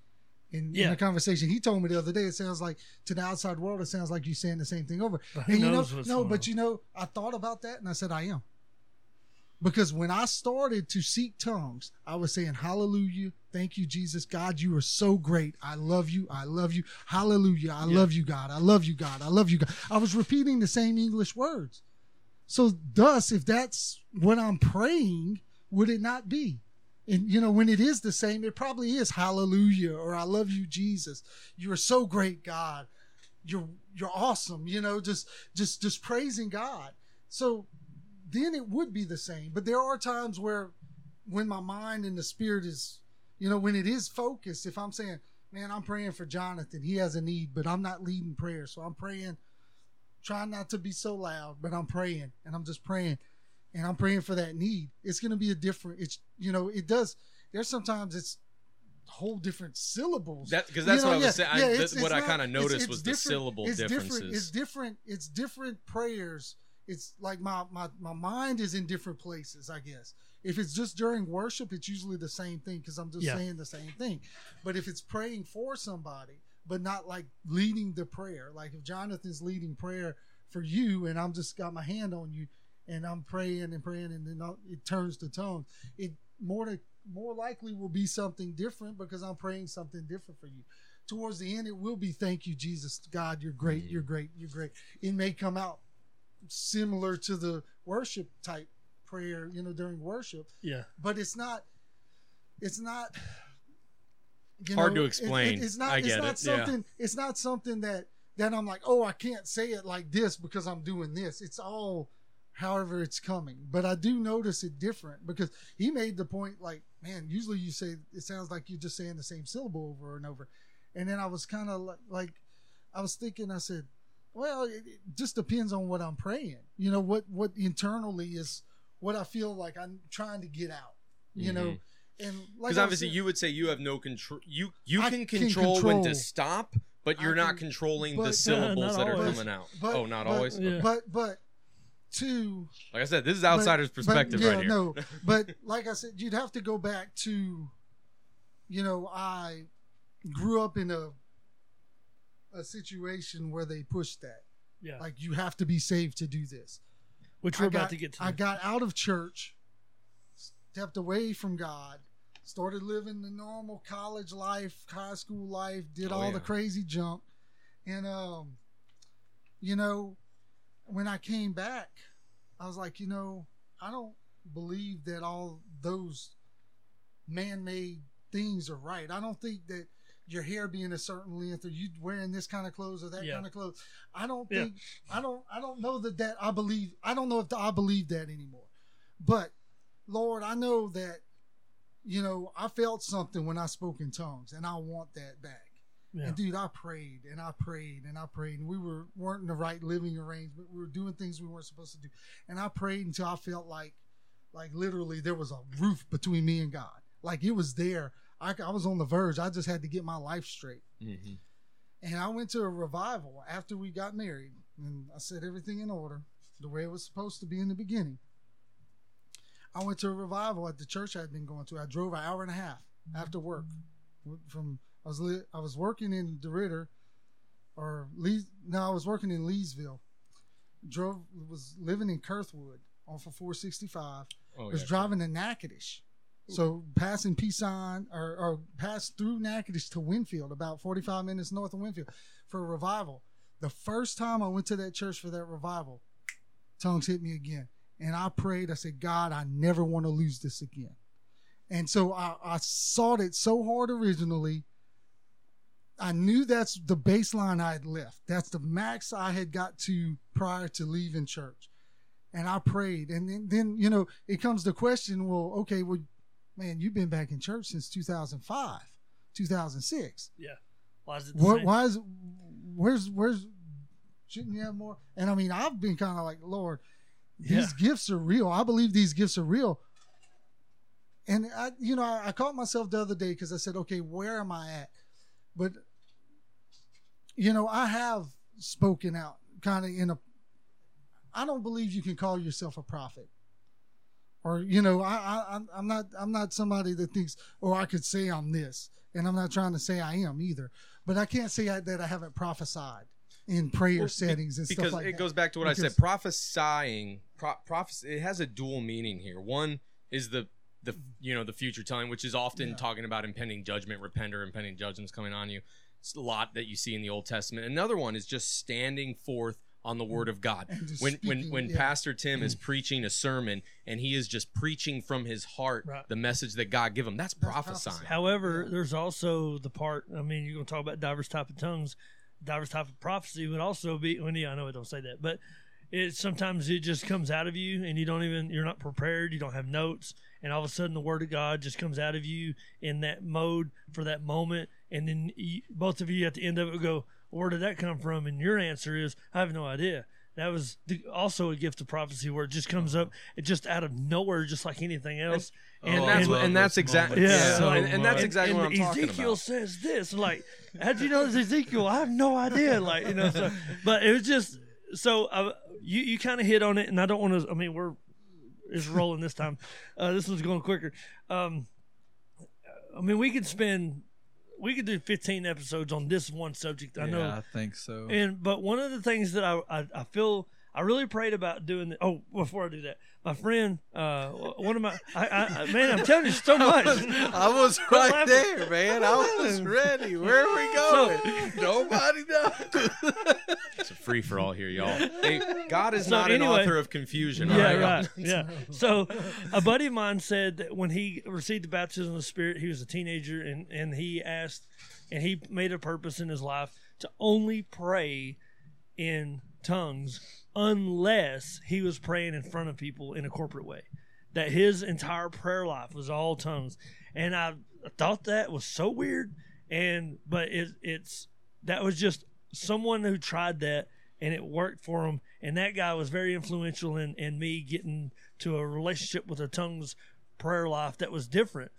In, in the conversation he told me the other day, it sounds like to the outside world, it sounds like you're saying the same thing over. But And you know, knows what's no, going but on. you know, I thought about that and I said I am. Because when I started to seek tongues, I was saying, Hallelujah. Thank you, Jesus. God, you are so great. I love you. I love you. Hallelujah. I love you, God. I love you, God. I love you, God. I was repeating the same English words. So, thus, if that's what I'm praying, would it not be? And, you know, when it is the same, it probably is Hallelujah or I love you, Jesus. You are so great, God. You're, you're awesome. You know, just, just, just praising God. So, then it would be the same. But there are times where when my mind and the spirit is, you know, when it is focused, if I'm saying, man, I'm praying for Jonathan, he has a need, but I'm not leading prayer. So I'm praying, trying not to be so loud, but I'm praying and I'm just praying and I'm praying for that need. It's going to be a different, it's, you know, it does, there's sometimes it's whole different syllables. That because that's You know, what I was saying. I, yeah, that's it's- what I kind of noticed it's was the syllable it's differences. Different, it's different. It's different prayers. It's like my, my my mind is in different places. I guess if it's just during worship, it's usually the same thing because I'm just Yeah. saying the same thing. But if it's praying for somebody, but not like leading the prayer, like if Jonathan's leading prayer for you, and I'm just got my hand on you, and I'm praying and praying, and then I'll- it turns to tongues. It more to more likely will be something different because I'm praying something different for you. Towards the end, it will be thank you, Jesus, God, you're great, you're mm. great, you're great. It may come out similar to the worship type prayer, you know, during worship, yeah. but it's not. It's not. you Hard to it- it- explain. it's not. I it's not it, yeah. something. It's not something that that I'm like, oh, I can't say it like this because I'm doing this. It's all however it's coming. But I do notice it different because he made the point like, man, usually you say it sounds like you're just saying the same syllable over and over. And then I was kind of like, like, I was thinking, I said, well, it, it just depends on what I'm praying. You know, what what internally is what I feel like I'm trying to get out. You know, mm-hmm. and like Because I obviously, saying- you would say you have no control. You you I can can control, when to stop, but you're not can- controlling the uh, syllables not that are coming out. But- oh, not but- always. Yeah. but but to Like I said, this is outsider's but- perspective but, yeah, right here. No, but like I said, you'd have to go back to, you know, I grew up in a a situation where they pushed that. Yeah. Like you have to be saved to do this. Which we're I about to get to. I got out of church, stepped away from God, started living the normal college life, high school life, did Oh, all yeah. the crazy junk. And um you know, when I came back, I was like, you know, I don't believe that all those man-made things are right. I don't think that your hair being a certain length or you wearing this kind of clothes or that Yeah. kind of clothes. I don't Yeah. think I don't I don't know that that I believe I don't know if I believe that anymore. But Lord, I know that you know, I felt something when I spoke in tongues and I want that back. yeah. And dude, I prayed and I prayed and I prayed and we were weren't in the right living arrangement. We were doing things we weren't supposed to do. And I prayed until I felt like like literally there was a roof between me and God. Like it was there. I, I was on the verge. I just had to get my life straight. Mhm. And I went to a revival after we got married, and I set everything in order the way it was supposed to be in the beginning. I went to a revival at the church I'd been going to. I drove an hour and a half after work from I was li- I was working in DeRidder or Lee. No, I was working in Leesville, drove was living in Kurthwood off of 465. Oh, was yeah. driving to Natchitoches. So passing Peason or, or passed through Natchitoches to Winnfield, about 45 minutes north of Winnfield for a revival. The first time I went to that church for that revival, tongues hit me again. And I prayed, I said, God, I never want to lose this again. And so I, I sought it so hard originally. I knew that's the baseline I had left. That's the max I had got to prior to leaving church. And I prayed. And then, then you know, it comes the question well, okay, well, man, you've been back in church since 2005, 2006. Yeah. Why is it same? why is, it, where's, where's, shouldn't you have more? And I mean, I've been kind of like, Lord, these gifts are real. I believe these gifts are real. And I, you know, I, I caught myself the other day because I said, okay, where am I at? But, you know, I have spoken out kind of in a, I don't believe you can call yourself a prophet. Or, you know, I, I, I'm- I'm not, I'm not somebody that thinks, oh, I could say I'm this. And I'm not trying to say I am either. But I can't say I, that I haven't prophesied in prayer Well, settings and because stuff like it that. goes back to what I said. Prophesying, pro- prophecy, it has a dual meaning here. One is the the you know the future telling, which is often Yeah. talking about impending judgment, repent or impending judgments coming on you. It's a lot that you see in the Old Testament. Another one is just standing forth on the word of God. And just When when when yeah. Pastor Tim is mm. preaching a sermon and he is just preaching from his heart Right. the message that God give him, that's, That's prophesying. prophesying. However, Yeah. there's also the part. I mean, you're going to talk about diverse type of tongues, diverse type of prophecy would also be. Well, yeah, I know I don't say that, but it sometimes it just comes out of you, and you don't even you're not prepared. You don't have notes, and all of a sudden the word of God just comes out of you in that mode for that moment, and then you, both of you at the end of it go, "Where did that come from?" And your answer is, "I have no idea." That was the, also a gift of prophecy where it just comes up, it just out of nowhere, just like anything else. And Oh, that's I and that's exactly moments yeah, so and, and that's exactly and what I'm talking Ezekiel about. says this. Like, how'd you know it's Ezekiel? I have no idea. Like, you know, so, but it was just so uh, you you kind of hit on it, and I don't want to. I mean, we're it's rolling this time. Uh, this one's going quicker. Um, I mean, we could spend we could do 15 episodes on this one subject. I yeah, know I think so. and but one of the things that I I, I feel I really prayed about doing. The, oh, before I do that, my friend, uh, one of my, I, I, I- man, I'm telling you so much. I was Quit right laughing. there, man. I was ready. Where are we going? Nobody knows. It's a free for all here, y'all. Hey, God is So not an author of confusion. Yeah, all right. Yeah. So, a buddy of mine said that when he received the baptism of the Spirit, he was a teenager, and and he asked, and he made a purpose in his life to only pray in tongues unless he was praying in front of people in a corporate way. That his entire prayer life was all tongues, and I thought that was so weird. And but it, it's that was just someone who tried that and it worked for him. And that guy was very influential in, in me getting to a relationship with a tongues prayer life that was different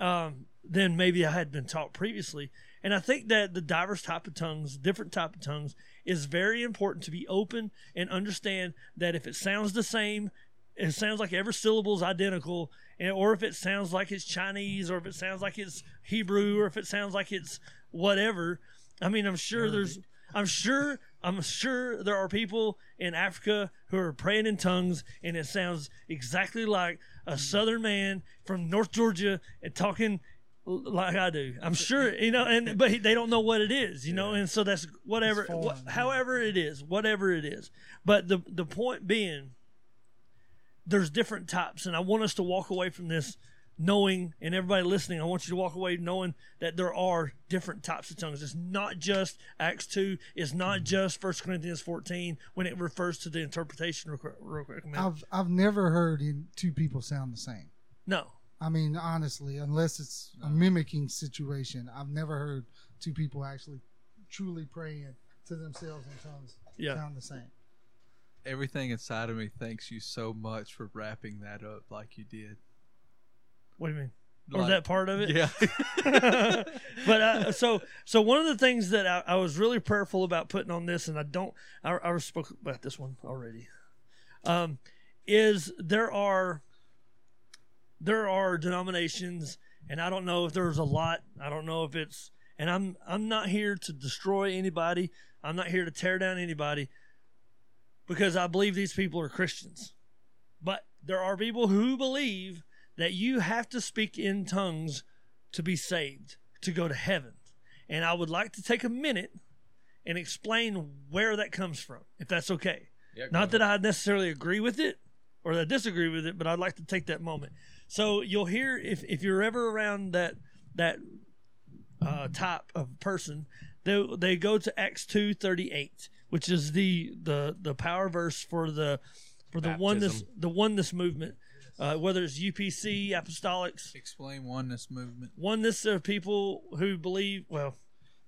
um, than maybe I had been taught previously. And I think that the diverse type of tongues, different type of tongues, is very important to be open and understand that if it sounds the same, it sounds like every syllable is identical, and, or if it sounds like it's Chinese, or if it sounds like it's Hebrew, or if it sounds like it's whatever. I mean, I'm sure there's, I'm sure, I'm sure there are people in Africa who are praying in tongues, and it sounds exactly like a Southern man from North Georgia and talking like I do. I'm sure, you know, and but he- they don't know what it is, you know, and so that's whatever, It's foreign, wha- yeah. however it is, whatever it is. But the the point being, there's different types, and I want us to walk away from this knowing, and everybody listening, I want you to walk away knowing that there are different types of tongues. It's not just Acts two. It's not Mm-hmm. just First Corinthians fourteen when it refers to the interpretation. Real quick, real quick. I've I've never heard in two people sound the same. no, I mean, honestly, unless it's a mimicking situation, I've never heard two people actually truly praying to themselves in tongues Yeah. sound the same. Everything inside of me thanks you so much for wrapping that up like you did. what do you mean? or Like- that part of it? Yeah. but uh, so so one of the things that I, I was really prayerful about putting on this, and I don't, I, I spoke about this one already, um, is there are there are denominations, and I don't know if there's a lot. I don't know if it's, and I'm I'm not here to destroy anybody. I'm not here to tear down anybody. because I believe these people are Christians. But there are people who believe that you have to speak in tongues to be saved, to go to heaven. And I would like to take a minute and explain where that comes from, if that's okay. Yeah, Not that I necessarily agree with it or that I disagree with it, but I'd like to take that moment. So you'll hear if, if you're ever around that that uh, type of person, they they go to Acts two thirty eight, which is the the the power verse for the for the oneness Baptism. the oneness movement, uh, whether it's UPC apostolics. Explain oneness movement. Oneness are people who believe. Well,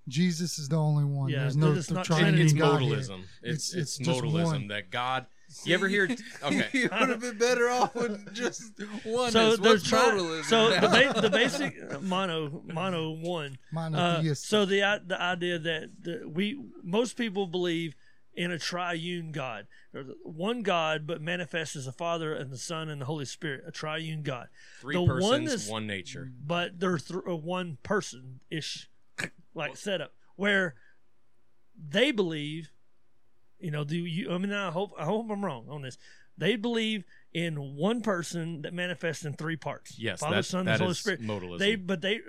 Jesus is the only one. Yeah, There's no it's not Trinity Trinity. it's modalism. It's It's- it's, it's just modalism one. that God. You ever hear? Okay. you would have been better off with just one. so the What's tri- modalism? so the, ba- the basic mono mono one Uh, Monotheist. so the the idea that the, we most people believe in a triune God, There's one God, but manifests as the Father and the Son and the Holy Spirit, a triune God. Three The persons, oneness- one nature. But they're th- one person ish like setup where they believe, you know, do you? I mean, I hope I hope I'm wrong on this. They believe in one person that manifests in three parts. Yes, Father, that, Son, that and Holy is Spirit. modalism. They, but they,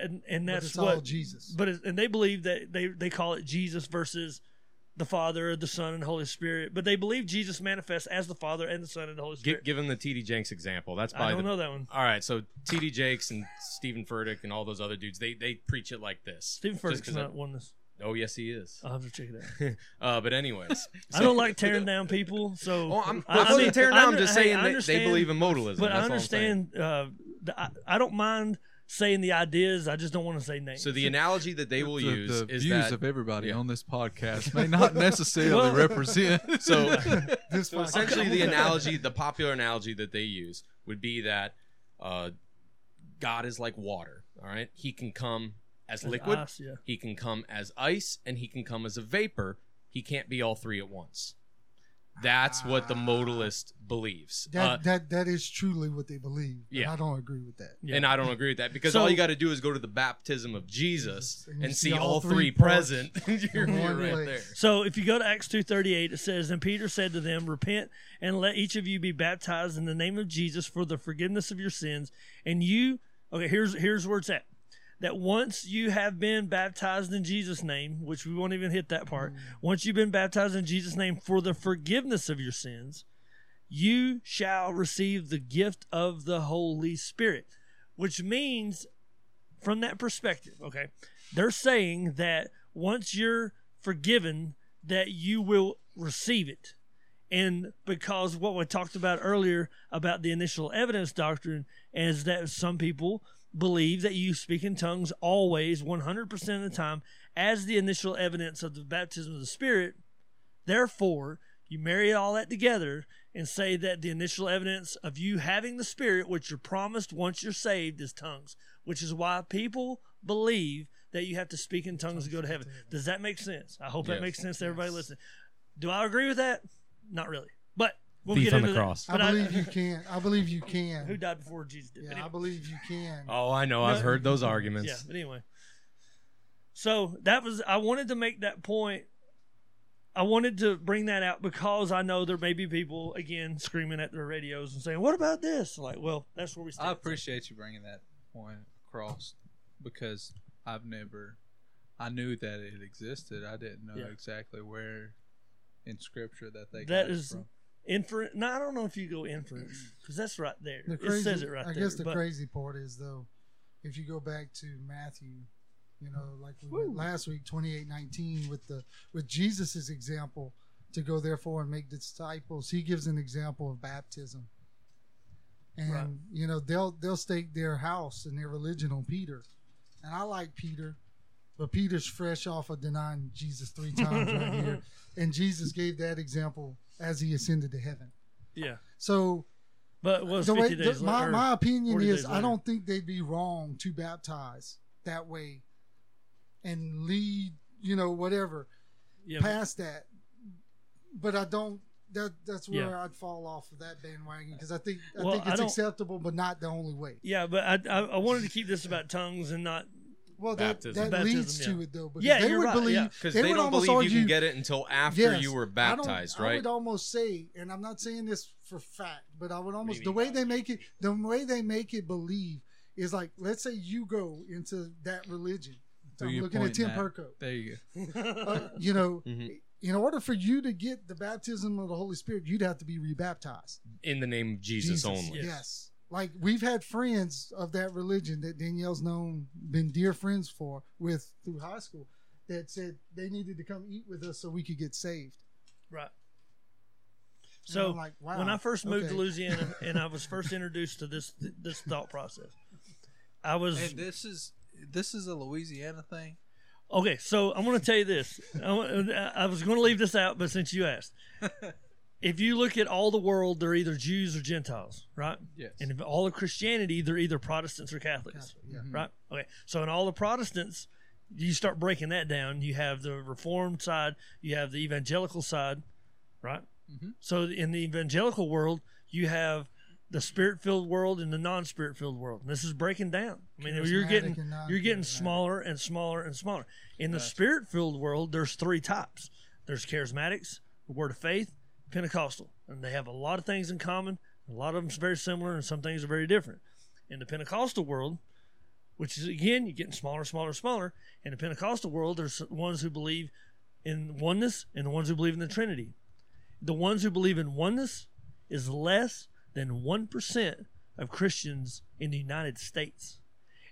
and, and But that's it's what all Jesus. but it, and they believe that they they call it Jesus versus the Father, the Son, and Holy Spirit. But they believe Jesus manifests as the Father and the Son and the Holy Gi- Spirit. give him the TD Jakes example. That's I don't the, know that one. All right, so TD Jakes and Stephen Furtick and all those other dudes, they they preach it like this. Stephen Just Furtick's 'cause not I- oneness. Oh yes, he is. I'll have to check it out. Uh, but anyways, I don't like tearing down people, so Oh, I'm, I- I, I mean, tearing down. I'm just hey, saying I that they believe in modalism. But I That's I'm understand. Uh, the, I, I don't mind saying the ideas. I just don't want to say names. So the analogy that they will the, use the is views that of everybody yeah. on this podcast may not necessarily Well- represent. so this So essentially, the analogy, the popular analogy that they use would be that uh, God is like water. All right, He can come as As liquid, ice, yeah. He can come as ice, and He can come as a vapor. He can't be all three at once. That's what the modalist believes. that, Uh, that that is truly what they believe. Yeah. I don't agree with that. Yeah. And I don't agree with that because So- all you got to do is go to the baptism of Jesus And and see see all all three three present. you're you're right there. So if you go to Acts two thirty eight, it says, "And Peter said to them, Repent and let each of you be baptized in the name of Jesus for the forgiveness of your sins, and you." Okay, here's here's where it's at. That once you have been baptized in Jesus' name, which we won't even hit that part. Mm. Once you've been baptized in Jesus' name for the forgiveness of your sins, you shall receive the gift of the Holy Spirit, which means from that perspective, okay, they're saying that once you're forgiven, that you will receive it. And because what we talked about earlier about the initial evidence doctrine is that some people believe that you speak in tongues always, 100% of the time, as the initial evidence of the baptism of the Spirit. Therefore, you marry all that together and say that the initial evidence of you having the Spirit, which you're promised once you're saved, is tongues, which is why people believe that you have to speak in tongues to go to heaven. Does that make sense? I hope that makes sense to everybody listening. Do I agree with that? Not really, but we'll Thief on the cross. I believe you can. I believe you can. who died before Jesus did? Yeah, Anyway. I believe you can. Oh, I know. I've heard those arguments. Yeah, but anyway. So that was I wanted to make that point. I wanted to bring that out because I know there may be people again screaming at their radios and saying, "What about this?" Like, well, that's where we stand. I appreciate you bringing that point across because I've never, I knew that it existed. I didn't know Yeah. exactly where in scripture that they That got it is- from. Inference. No, I don't know if you go inference because that's right there. The it says it right I there. guess the but- crazy part is though, if you go back to Matthew, you know, like we went last week, twenty eight nineteen, with the with Jesus's example to go therefore and make disciples, he gives an example of baptism. And Right. you know they'll they'll stake their house and their religion on Peter, and I like Peter, but Peter's fresh off of denying Jesus three times right here, and Jesus gave that example as he ascended to heaven. yeah, So but was the way, the- days my, later. my opinion is I don't think they'd be wrong to baptize that way and lead, you know, whatever yeah, past that. But I don't. That that's where Yeah. I'd fall off of that bandwagon because I think I Well, think it's acceptable, but not the only way. yeah, but I, I I wanted to keep this about tongues and not Well, that, baptism. that leads Baptism, to it though. Because Yeah, they you're would right, believe yeah. because they, they, would don't almost believe argue, you can get it until after Yes, you were baptized, I, right? I would almost say, and I'm not saying this for fact, but I would almost mean the way by they make it, the way they make it believe is like, let's say you go into that religion. Who I'm looking at Tim at? Perko. There you go. Uh, you know, Mhm. in order for you to get the baptism of the Holy Spirit, you'd have to be rebaptized. In the name of Jesus, only. Yes. Yes. Like we've had friends of that religion that Danielle's known, been dear friends for with through high school, that said they needed to come eat with us so we could get saved. Right. And So like, wow, when I first moved okay. to Louisiana and I was first introduced to this this thought process, I was And this is this is a Louisiana thing. okay. So I'm going to tell you this. I, I was going to leave this out, but since you asked, if you look at all the world, they're either Jews or Gentiles, right? Yes. And if all of Christianity, they're either Protestants or Catholics, Catholic, yeah. right? Okay. So in all the Protestants, you start breaking that down. You have the Reformed side, you have the evangelical side, right? Mhm. So in the evangelical world, you have the spirit-filled world and the non-spirit-filled world. And this is breaking down. I mean, you're getting you're getting smaller and smaller and smaller. In the Gotcha. spirit-filled world, there's three types. There's charismatics, the Word of Faith, Pentecostal, and they have a lot of things in common. A lot of them's very similar, and some things are very different. In the Pentecostal world, which is again you're getting smaller, smaller, smaller. In the Pentecostal world, there's ones who believe in oneness and the ones who believe in the Trinity. The ones who believe in oneness is less than one percent of Christians in the United States.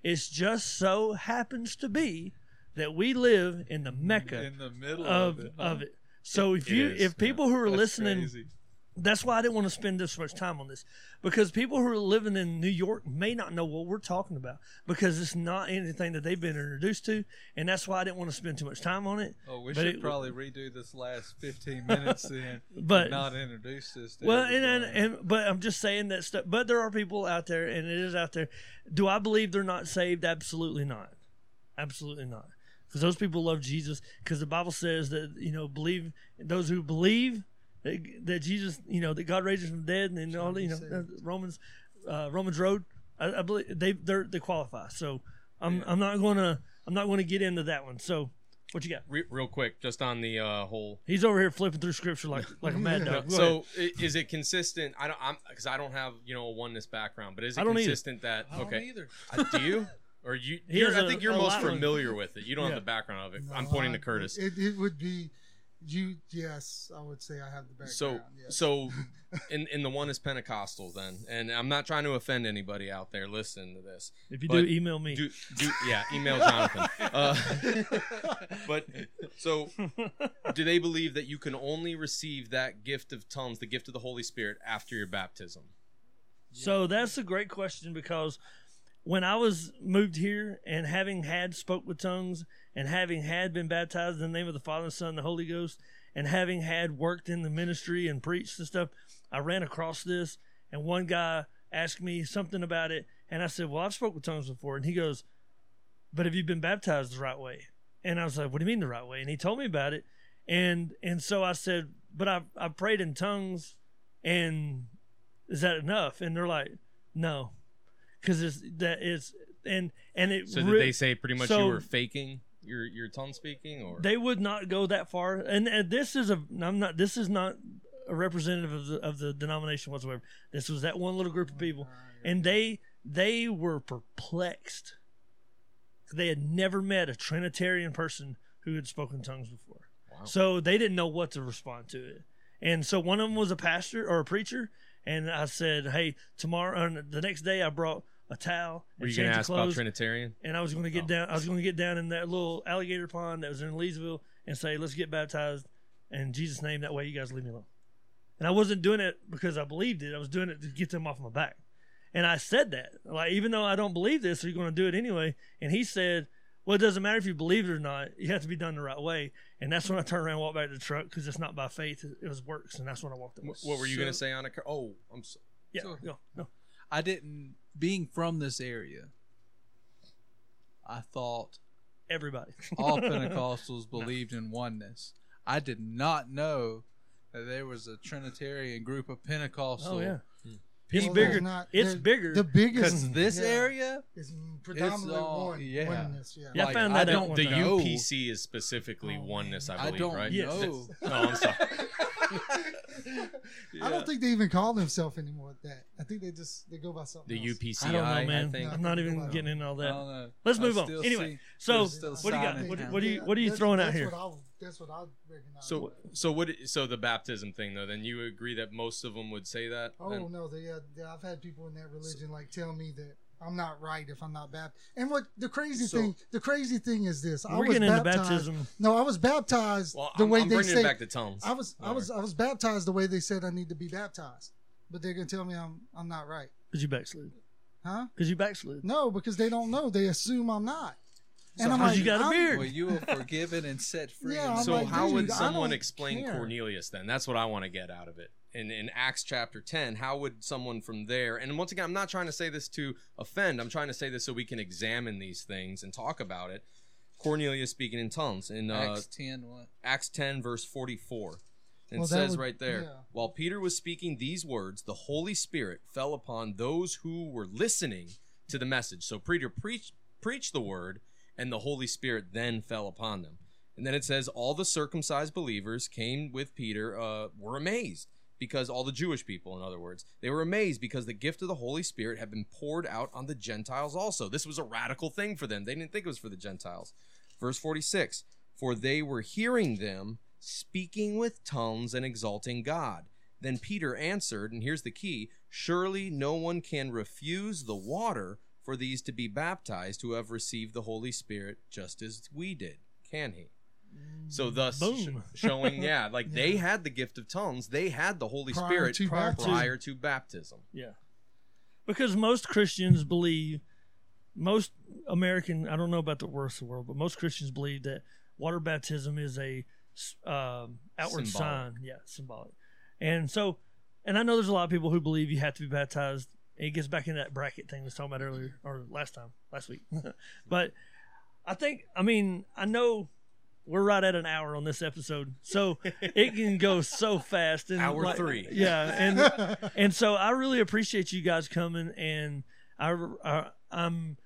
It just so happens to be that we live in the mecca in the middle of of it. of it. So if It you is, if people who are That's listening crazy. that's why I didn't want to spend this much time on this because people who are living in New York may not know what we're talking about because it's not anything that they've been introduced to, and that's why I didn't want to spend too much time on it. Oh, we But should it- probably redo this last 15 minutes then. But- not introduce this. To Well, and, and and but I'm just saying that stuff. But there are people out there, and it is out there. Do I believe they're not saved? Absolutely not. Absolutely not. Because those people love Jesus. Because the Bible says that you know believe those who believe that, that Jesus, you know, that God raised him from the dead, and then all you know saved. Romans, uh, Romans Road. I, I believe they they're, they qualify. So I'm I'm not gonna I'm not gonna get into that one. So what you got? Re- real quick, just on the uh, whole. He's over here flipping through scripture like like a mad dog. Go so i- is it consistent? I don't. I'm because I don't have you know a oneness background, but is it I don't either. consistent that I don't okay? either. Uh, do you? Or you? He You're, has think you're a most lot of- familiar with it. You don't Yeah. have the background of it. I'm pointing I- to Curtis. It, it would be you. Yes, I would say I have the background. So, yes. so in in the one is Pentecostal then, and I'm not trying to offend anybody out there listening to this. if you do, email me. Do, do yeah, email Jonathan. Uh, but so, do they believe that you can only receive that gift of tongues, the gift of the Holy Spirit, after your baptism? So that's a great question because when I was moved here and having had spoke with tongues and having had been baptized in the name of the Father, Son, and the Holy Ghost, and having had worked in the ministry and preached and stuff, I ran across this and one guy asked me something about it and I said, Well, I've spoke with tongues before and he goes, But have you been baptized the right way? And I was like, What do you mean the right way? And he told me about it and and so I said, But I've I've prayed in tongues and is that enough? And they're like, no, because it's that it's and and it. So, re- did they say pretty much so- you were faking your your tongue speaking, or they would not go that far. And, and this is a I'm not this is not a representative of the of the denomination whatsoever. This was that one little group of people, and they they were perplexed. They had never met a Trinitarian person who had spoken tongues before. Wow. So they didn't know what to respond to it. And so one of them was a pastor or a preacher, and I said, "Hey, tomorrow, or the next day, I brought a towel were you going to ask the about Trinitarian? and I was going to get Oh. down. I was going to get down in that little alligator pond that was in Leesville and say, "Let's get baptized in Jesus' name. That way, you guys leave me alone." And I wasn't doing it because I believed it. I was doing it to get them off my back. And I said that, like, even though I don't believe this, you're going to do it anyway. And he said, "Well, it doesn't matter if you believe it or not. You have to be done the right way." And that's when I turned around and walked back to the truck because it's not by faith; it was works. And that's when I walked away. What were you going to say on a? cur- Oh, I'm. So, Yeah, So- go, no. I didn't. Being from this area, I thought everybody. all Pentecostals believed in oneness. I did not know that there was a Trinitarian group of Pentecostal Oh yeah. It's Well, bigger. not- it's bigger. The biggest Because this yeah, area, is predominantly all- one. yeah. oneness, yeah. Yeah, I like, found I that out don't one The time. UPC is specifically Oh, oneness, I I believe, don't right? Yes. know. No, I'm sorry. I don't think they even call themselves anymore that. I think they just they go by something. The else. UPCI, I don't know, I, man. think. I'm not even getting into all I that. don't know. Let's I move on. still Anyway, so what do you got? What, in what do you what are you that's- throwing out here? What that's what I recognize. So, so what? So the baptism thing, though, then you agree that most of them would say that? Oh then? no, they, uh, they, I've had people in that religion like tell me that I'm not right if I'm not baptized. And what the crazy So- thing, the crazy thing is this: I was baptized. baptism. No, I was baptized Well, the I'm, way I'm they bringing say. back to tongues. I was, I was, I was baptized the way they said I need to be baptized, but they're gonna tell me I'm, I'm not right, Because you backslid. huh? Because you backslid. No, because they don't know. They assume I'm not. So because you got a I'm- beard. Well, you were forgiven and set free. Yeah, I'm so like, how would someone explain care. Cornelius then? That's what I want to get out of it. In in Acts chapter 10, how would someone from there and once again I'm not trying to say this to offend. I'm trying to say this so we can examine these things and talk about it. Cornelius speaking in tongues in uh, Acts ten what? Acts 10 verse 44. And Well, it says would- right there, yeah. while Peter was speaking these words, the Holy Spirit fell upon those who were listening to the message. So Peter preached preached the word and the Holy Spirit then fell upon them. And then it says all the circumcised believers came with Peter uh, were amazed because all the Jewish people in other words, they were amazed because the gift of the Holy Spirit had been poured out on the Gentiles also. This was a radical thing for them. They didn't think it was for the Gentiles. Verse 46 For they were hearing them speaking with tongues and exalting God. Then Peter answered, and here's the key Surely no one can refuse the water for these to be baptized who have received the Holy Spirit just as we did, can he? So, thus sh- showing, yeah, like they had the gift of tongues, they had the Holy Prior Spirit to prior, baptism. to baptism. Yeah. Because most Christians believe, most American, I don't know about the rest of the world, but most Christians believe that water baptism is a um, outward Symbolic. sign. Yeah, symbolic. And so, and I know there's a lot of people who believe you have to be baptized. It gets back in that bracket thing we was talking about earlier or last time, last week. but I think, I mean, I know we're right at an hour on this episode, so it can go so fast. And Hour like- three. yeah, and and so I really appreciate you guys coming, and I, I I'm.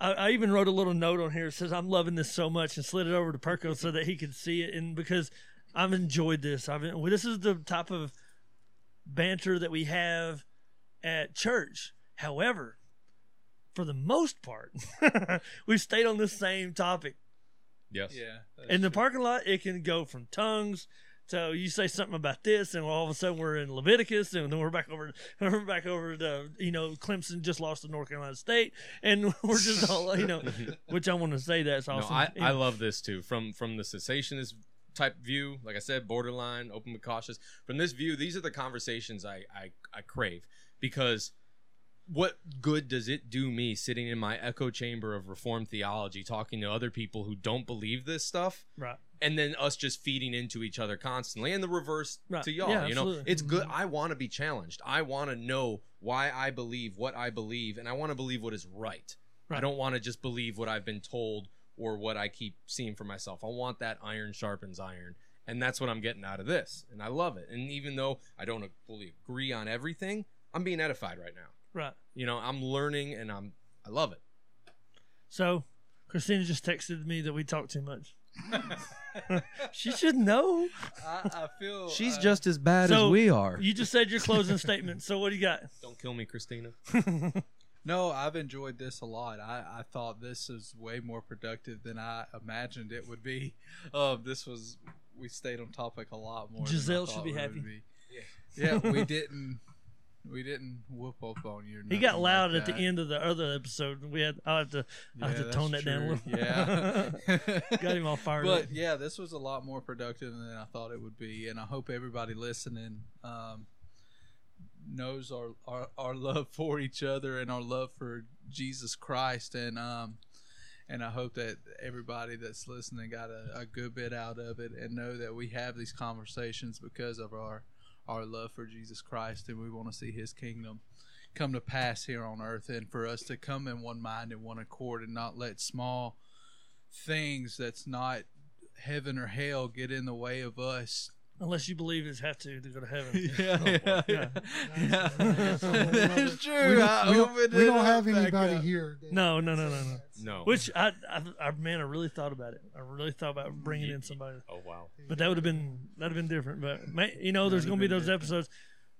I, I even wrote a little note on here that says I'm loving this so much and slid it over to Perko so that he could see it and because I've enjoyed this. I've this is the type of banter that we have at church. However, for the most part, we've stayed on the same topic. Yes. Yeah. In the true. parking lot, it can go from tongues. So you say something about this, and all of a sudden we're in Leviticus, and then we're back over, we're back over to you know Clemson just lost to North Carolina State, and we're just all you know, which I want to say that's awesome. No, I, I love this too. From from the cessationist type view, like I said, borderline, open but cautious. From this view, these are the conversations I I, I crave because what good does it do me sitting in my echo chamber of reformed theology talking to other people who don't believe this stuff right. and then us just feeding into each other constantly and the reverse Right. to y'all Yeah, you know? absolutely. it's good. Mm-hmm. I want to be challenged. I want to know why i believe what i believe and i want to believe what is right, i don't want to just believe what i've been told or what i keep seeing for myself. I want that iron sharpens iron and that's what i'm getting out of this and i love it. And even though i don't fully agree on everything i'm being edified right now Right. you know i'm learning and i'm i love it So Christina just texted me that we talk too much. she should know. I, I feel she's uh, just as bad So, as we are You just said your closing statement. So what do you got? don't kill me christina No, I've enjoyed this a lot. I, I thought this is way more productive than I imagined it would be. Um, this was we stayed on topic a lot more. than I Giselle should be happy. would be. Yeah, we didn't we didn't whoop up on you. He got loud like at the end of the other episode. We had I have to I have Yeah, to tone that that's down a little. Yeah, Got him all fired But up. yeah, this was a lot more productive than I thought it would be, and I hope everybody listening um, knows our, our our love for each other and our love for Jesus Christ, and um, and I hope that everybody that's listening got a, a good bit out of it, and know that we have these conversations because of our our love for Jesus Christ, and we want to see His kingdom come to pass here on earth, and for us to come in one mind and one accord, and not let small things that's not heaven or hell get in the way of us unless you believe it's have to to go to heaven. yeah, yeah, yeah. yeah. That's a That's true. We don't, we don't- we don't have anybody up. here. that- No, no, no, no, no. No. Which I, I, I, man, I really thought about it. I really thought about bringing in somebody, oh wow. but that would have been that'd have been different. But ma you know, there's gonna be those been episodes.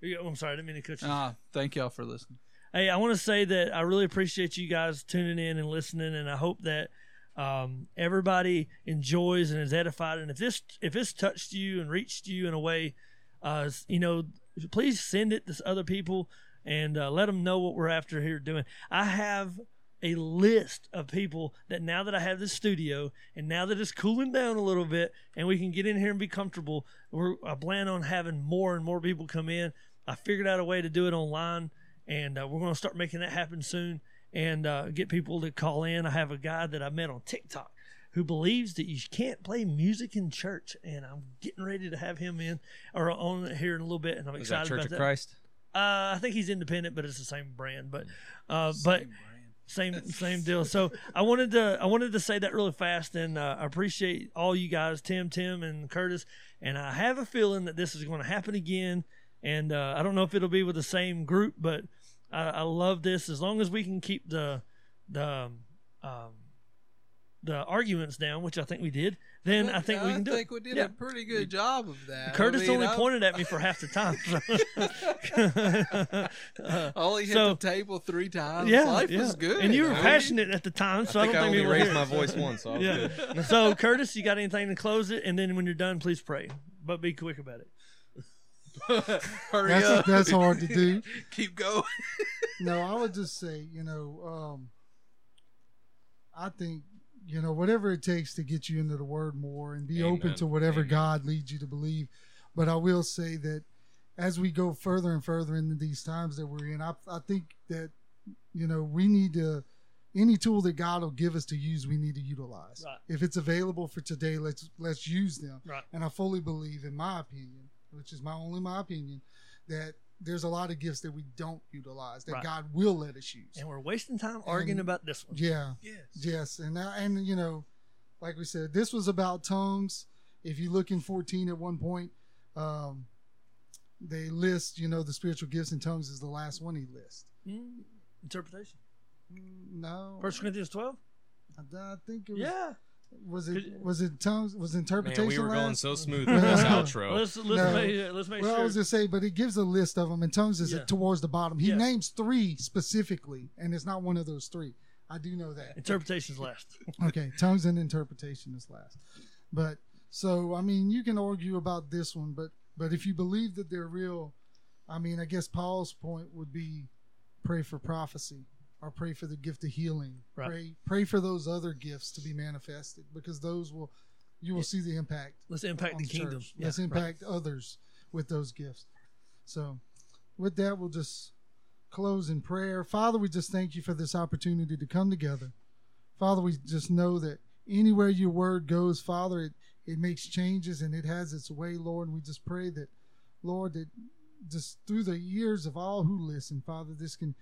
Yeah, I'm sorry, I didn't mean to cut you. Ah, thank y'all for listening. Hey, I want to say that I really appreciate you guys tuning in and listening, and I hope that um, everybody enjoys and is edified. And if this if it's touched you and reached you in a way, uh, you know, please send it to other people and uh, let them know what we're after here doing. I have a list of people that now that I have this studio and now that it's cooling down a little bit and we can get in here and be comfortable, we're I plan on having more and more people come in. I figured out a way to do it online, and uh, we're going to start making that happen soon and uh, get people to call in. I have a guy that I met on TikTok who believes that you can't play music in church, and I'm getting ready to have him in or on here in a little bit, and I'm Is that excited Church about of that. Christ? Uh, I think he's independent, but it's the same brand. But uh, but Same same same deal. So I wanted to I wanted to say that really fast, and uh, I appreciate all you guys, Tim, Tim, and Curtis. And I have a feeling that this is going to happen again. And uh, I don't know if it'll be with the same group, but I, I love this. As long as we can keep the the um, the arguments down, which I think we did, then I think we can do I think it. we did Yeah. a pretty good job of that. Curtis I mean, only I- pointed at me for half the time. So. Uh, Only hit So- the table three times. yeah, Life yeah. was good. and you were I mean, passionate at the time, so I, I don't I, think only we raised here. my voice once, so Yeah. good. so Curtis, you got anything to close it? And then when you're done, please pray, but be quick about it. Hurry That's, up. that's hard to do. Keep going. No, I would just say, you know, um, I think, you know, whatever it takes to get you into the word more and be open to whatever Amen. God leads you to believe. But I will say that as we go further and further into these times that we're in, I, I think that, you know, we need to, any tool that God will give us to use, we need to utilize. Right. If it's available for today, let's let's use them. Right. And I fully believe, in my opinion, which is my only my opinion, that there's a lot of gifts that we don't utilize that Right. God will let us use. And we're wasting time arguing And- about this one. Yeah. Yes. Yes. And now, and you know, like we said, this was about tongues. If you look in 14 at one point, um, they list, you know, the spiritual gifts and tongues is the last one he lists. Mm, interpretation. No. First Corinthians twelve. I, I think it was Yeah. Was it was it tongues was interpretation Man, we were going last? so smooth with this outro. Let's let's No. make let's make Well, I sure. was just say, but it gives a list of them, and tongues is uh, Yeah. towards the bottom. He Yeah. names three specifically, and it's not one of those three. I do know that. Interpretation's last. okay, tongues and interpretation is last. But so I mean, you can argue about this one, but but if you believe that they're real, I mean, I guess Paul's point would be pray for prophecy or pray for the gift of healing. Right. Pray pray for those other gifts to be manifested because those will you will see the impact Let's impact on the kingdom. Yeah, Let's right. impact others with those gifts. So, with that, we'll just close in prayer. Father, we just thank you for this opportunity to come together. Father, we just know that anywhere your word goes, Father, it, it makes changes and it has its way, Lord. And we just pray that, Lord, that just through the ears of all who listen, Father, this can,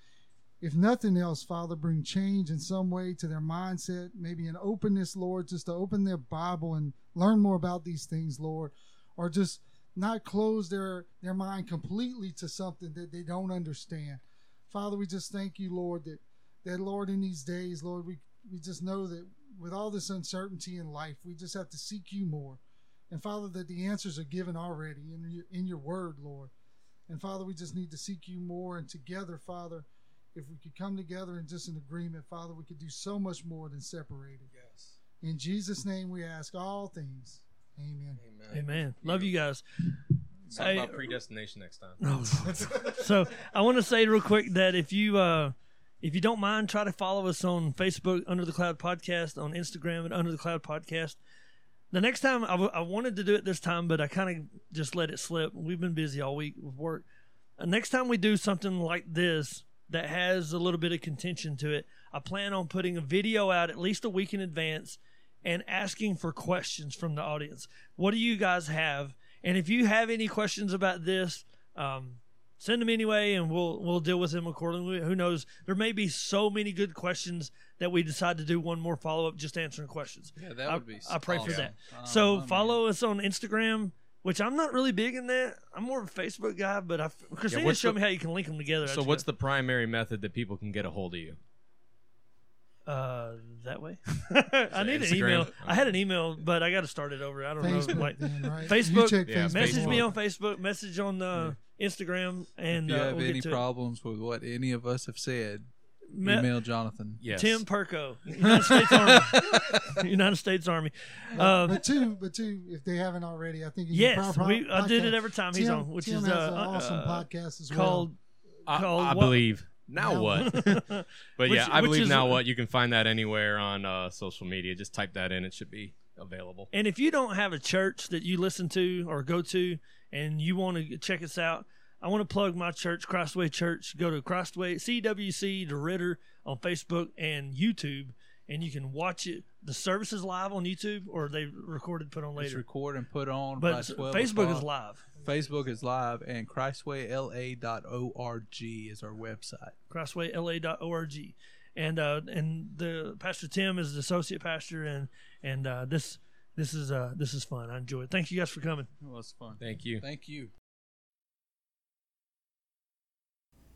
if nothing else, Father, bring change in some way to their mindset, maybe an openness, Lord, just to open their Bible and learn more about these things, Lord, or just not close their their mind completely to something that they don't understand. Father, we just thank you, Lord, that that Lord in these days, Lord, we we just know that with all this uncertainty in life, we just have to seek you more. And Father, that the answers are given already in your in your word, Lord. And Father, we just need to seek you more and together, Father, if we could come together in just an agreement, Father, we could do so much more than separated. Yes. In Jesus' name we ask all things. Amen. Amen. Amen. Love you guys. Talk Hey- about predestination next time. Oh, so I want to say real quick that if you uh, if you don't mind, try to follow us on Facebook, Under the Cloud Podcast, on Instagram, and Under the Cloud Podcast. The next time I, w- I wanted to do it this time, but I kind of just let it slip. We've been busy all week with work. Uh, next time we do something like this that has a little bit of contention to it, I plan on putting a video out at least a week in advance and asking for questions from the audience. What do you guys have? And if you have any questions about this, um, send them anyway, and we'll we'll deal with them accordingly. Who knows? There may be so many good questions that we decide to do one more follow up just answering questions. Yeah, that I, would be. I pray for that. Oh, so follow us on Instagram which I'm not really big in that. I'm more of a Facebook guy, but I Christina what's showed the- me how you can link them together. So what's what's the primary method that people can get a hold of you? uh that way? I need an Instagram? email. I had an email, but I got to start it over. I don't know. Facebook, Like then, right? Facebook- check Yeah, Facebook. message me on Facebook, message on uh, Instagram, and if you uh, have we'll any get it. problems with what any of us have said, Me- email Jonathan. Yes. Tim Perko, United States Army. United States Army. Uh, but two, but two, if they haven't already, I think you yes, can probably we, I did it every time he's Tim, on, which Tim is has uh, an awesome uh, podcast as called I, called I what- believe. Now Now what? But Which- yeah, I believe is- now what. You can find that anywhere on uh, social media. Just type that in; it should be available. And if you don't have a church that you listen to or go to and you want to check us out, I want to plug my church, Christway Church. Go to Christway CWC DeRidder on Facebook and YouTube, and you can watch it. The service is live on YouTube, or they recorded put on later. It's later. record and put on But by 12 Facebook is live. Facebook is live, and ChristwayLA.org is our website. CrosswayLA.org, and uh, and the Pastor Tim is the associate pastor, and and uh, this this is uh this is fun. I enjoy it. Thank you guys for coming. Well, it's fun. Thank you. Thank you.